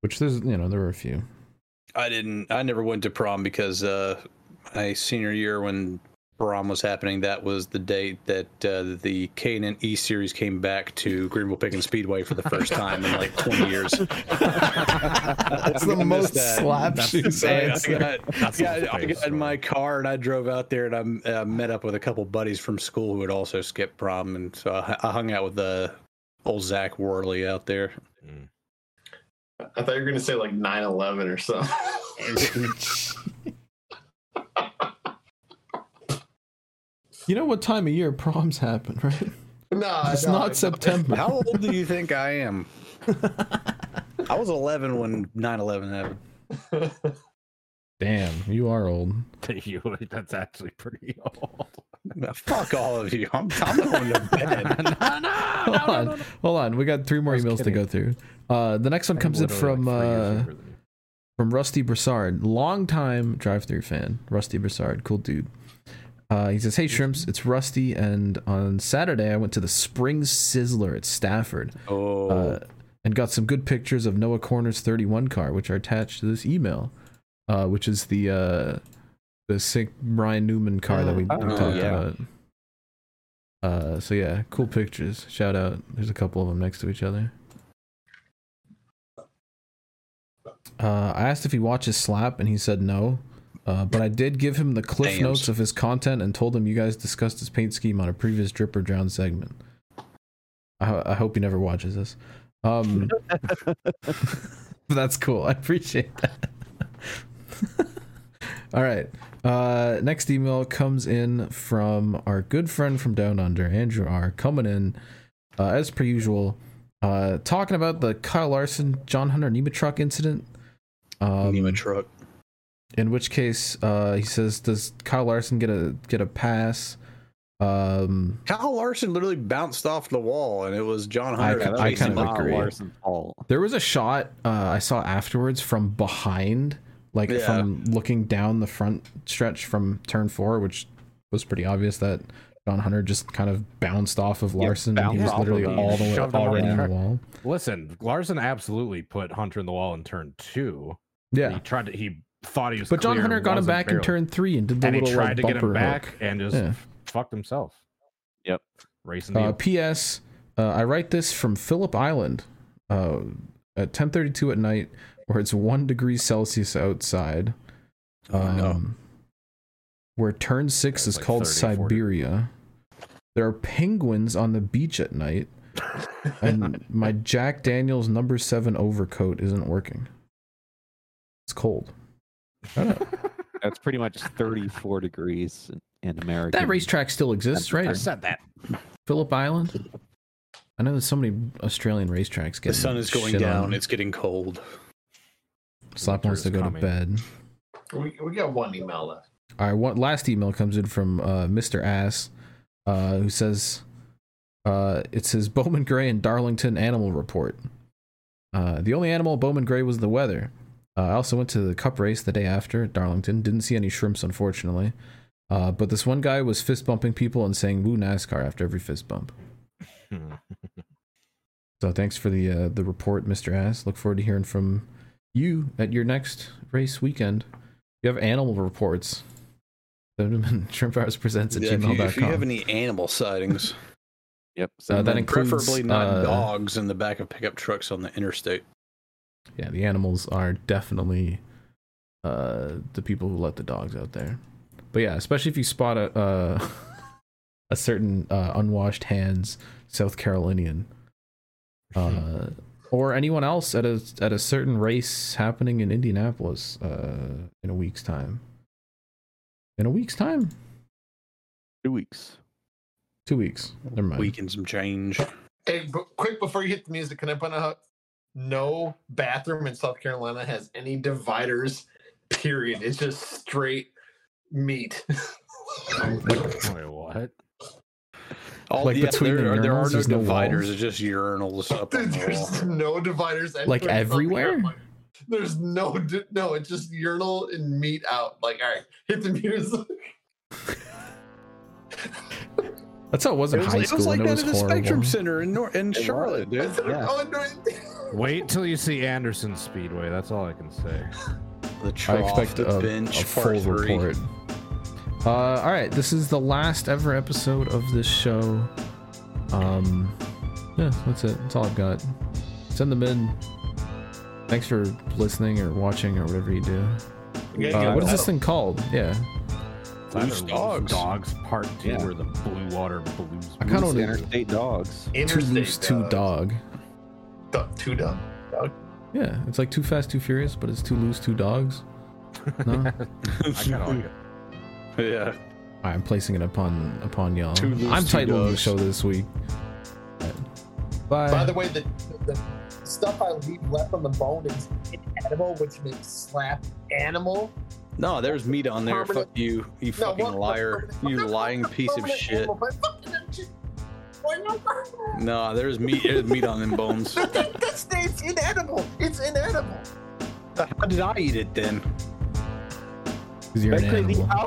Which there's you know there were a few. I didn't. I never went to prom because uh, my senior year when prom was happening, that was the date that uh, the K and E series came back to Greenville Pickens Speedway for the first time in like 20 years. That's the most slap That's shoe So I. I got, yeah, I got in my car and I drove out there and I uh, met up with a couple buddies from school who had also skipped prom, and so I, I hung out with the old Zach Worley out there. Mm. I thought you were gonna say like 9-11 or something. You know what time of year proms happen, right? no, It's no, not September. How old do you think I am? I was 11 when 9/11 happened. Damn, you are old. You- That's actually pretty old. Now, Fuck all of you. I'm, I'm going to bed. hold on, hold on. We got three more I was emails to go through. Uh, the next one comes in from like three years uh, younger than you. from Rusty Broussard, longtime drive-through fan. Rusty Broussard, cool dude. Uh, he says, "Hey shrimps, it's Rusty, and on Saturday I went to the Spring Sizzler at Stafford Oh, uh, and got some good pictures of Noah Corner's 31 car, which are attached to this email, uh, which is the uh, the sick Ryan Newman car that we, we Oh, talked yeah. about. Uh, so yeah, cool pictures. Shout out. There's a couple of them next to each other. Uh, I asked if he watches Slap, and he said no. Uh, but I did give him the cliff Damn. notes of his content and told him you guys discussed his paint scheme on a previous Drip or Drown segment. I, I hope he never watches this. Um, that's cool. I appreciate that. All right. Uh, next email comes in from our good friend from Down Under, Andrew R. Coming in uh, as per usual, uh, talking about the Kyle Larson, John Hunter Nema truck incident. Um, Nima truck. In which case, uh, he says, "Does Kyle Larson get a get a pass?" Um, Kyle Larson literally bounced off the wall, and it was John Hunter. Yeah, that I kind of agree. Larson's fault. There was a shot uh, I saw afterwards from behind, like Yeah. from looking down the front stretch from turn four, which was pretty obvious that John Hunter just kind of bounced off of Larson and he was literally of all the way Shoved already in the the wall. Listen, Larson absolutely put Hunter in the wall in turn two. Yeah, He tried to. He thought he was. but John clear, Hunter got him wasn't back in turn three and did the and he tried like, to get him back hook. and just Yeah. fucked himself. Yep. Racing Uh, the P.S. Uh, I write this from Phillip Island uh, at 10:32 at night, where it's one degree Celsius outside. Oh, no. Um, where turn six It's is like called 30, 40. Siberia. There are penguins on the beach at night, and my Jack Daniels number seven overcoat isn't working. It's cold. That's pretty much 34 degrees in, in America. That racetrack still exists, right? I said that. Phillip Island. I know there's so many Australian racetracks The getting The sun is going down. on. It's getting cold. Slap wants to Winter's go to bed. We, we got one email left. All right, one last email comes in from uh, Mr. Ass, uh, who says, uh, "It says Bowman Gray and Darlington Animal Report. Uh, the only animal Bowman Gray was the weather. Uh, I also went to the Cup race the day after at Darlington. Didn't see any shrimps, unfortunately. Uh, but this one guy was fist bumping people and saying "Woo NASCAR" after every fist bump. So thanks for the uh, the report, Mr. Ass. Look forward to hearing from you at your next race weekend. You have animal reports. Shrimp Hours presents at Yeah, if, you, gmail.com. if you have any animal sightings, Yep. Uh, send that includes- preferably not uh, dogs in the back of pickup trucks on the interstate. Yeah, the animals are definitely uh, the people who let the dogs out there. But yeah, especially if you spot a uh, a certain uh, unwashed hands South Carolinian, uh, or anyone else at a at a certain race happening in Indianapolis uh, in a week's time. In a week's time, two weeks. two weeks. Never mind. Week and some change. Hey, but quick before you hit the music, can I put point out no bathroom in South Carolina has any dividers? Period. It's just straight meat. Wait, what? All, Like yeah, between the there, are- there are no there's no dividers. It's just urinals up on the there's no dividers. Like anywhere in South everywhere? Carolina. There's no, no. It's just urinal and meat out. Like, all right, hit the music. That's how it was It in was, high it was like and it that was at the horrible. Spectrum Center in Nor- in was. Charlotte, dude. Yeah. Wait till you see Anderson Speedway. That's all I can say. The I expect the a, bench, a full three. report. Uh, all right, this is the last ever episode of this show. Um, yeah, that's it. That's all I've got. Send them in. Thanks for listening or watching or whatever you do. Uh, what is this thing called? Yeah, It's either Loose Loose Dogs. Dogs Part Two Yeah. or the Blue Water Blues. I kinda Loose wanna- interstate dogs. two Interstate loose, two Dogs. dog. Du- Two dog. Dog. Yeah, it's like too fast, too furious, but it's too loose, two dogs. No, I kind of like it. Yeah. I'm placing it upon upon y'all. Two loose, I'm two titling the show this week. Bye. By the way, the, the stuff I leave left on the bone is inedible, which makes slap animal. No, there's meat on there. Permanent- Fuck you, you No, fucking what- what liar. You lying piece of shit. animal, but fucking that shit- Why not? No, there's meat. There's meat on them bones. That, that, that's it's inedible. It's inedible. How did I eat it then? Because you're an animal. How,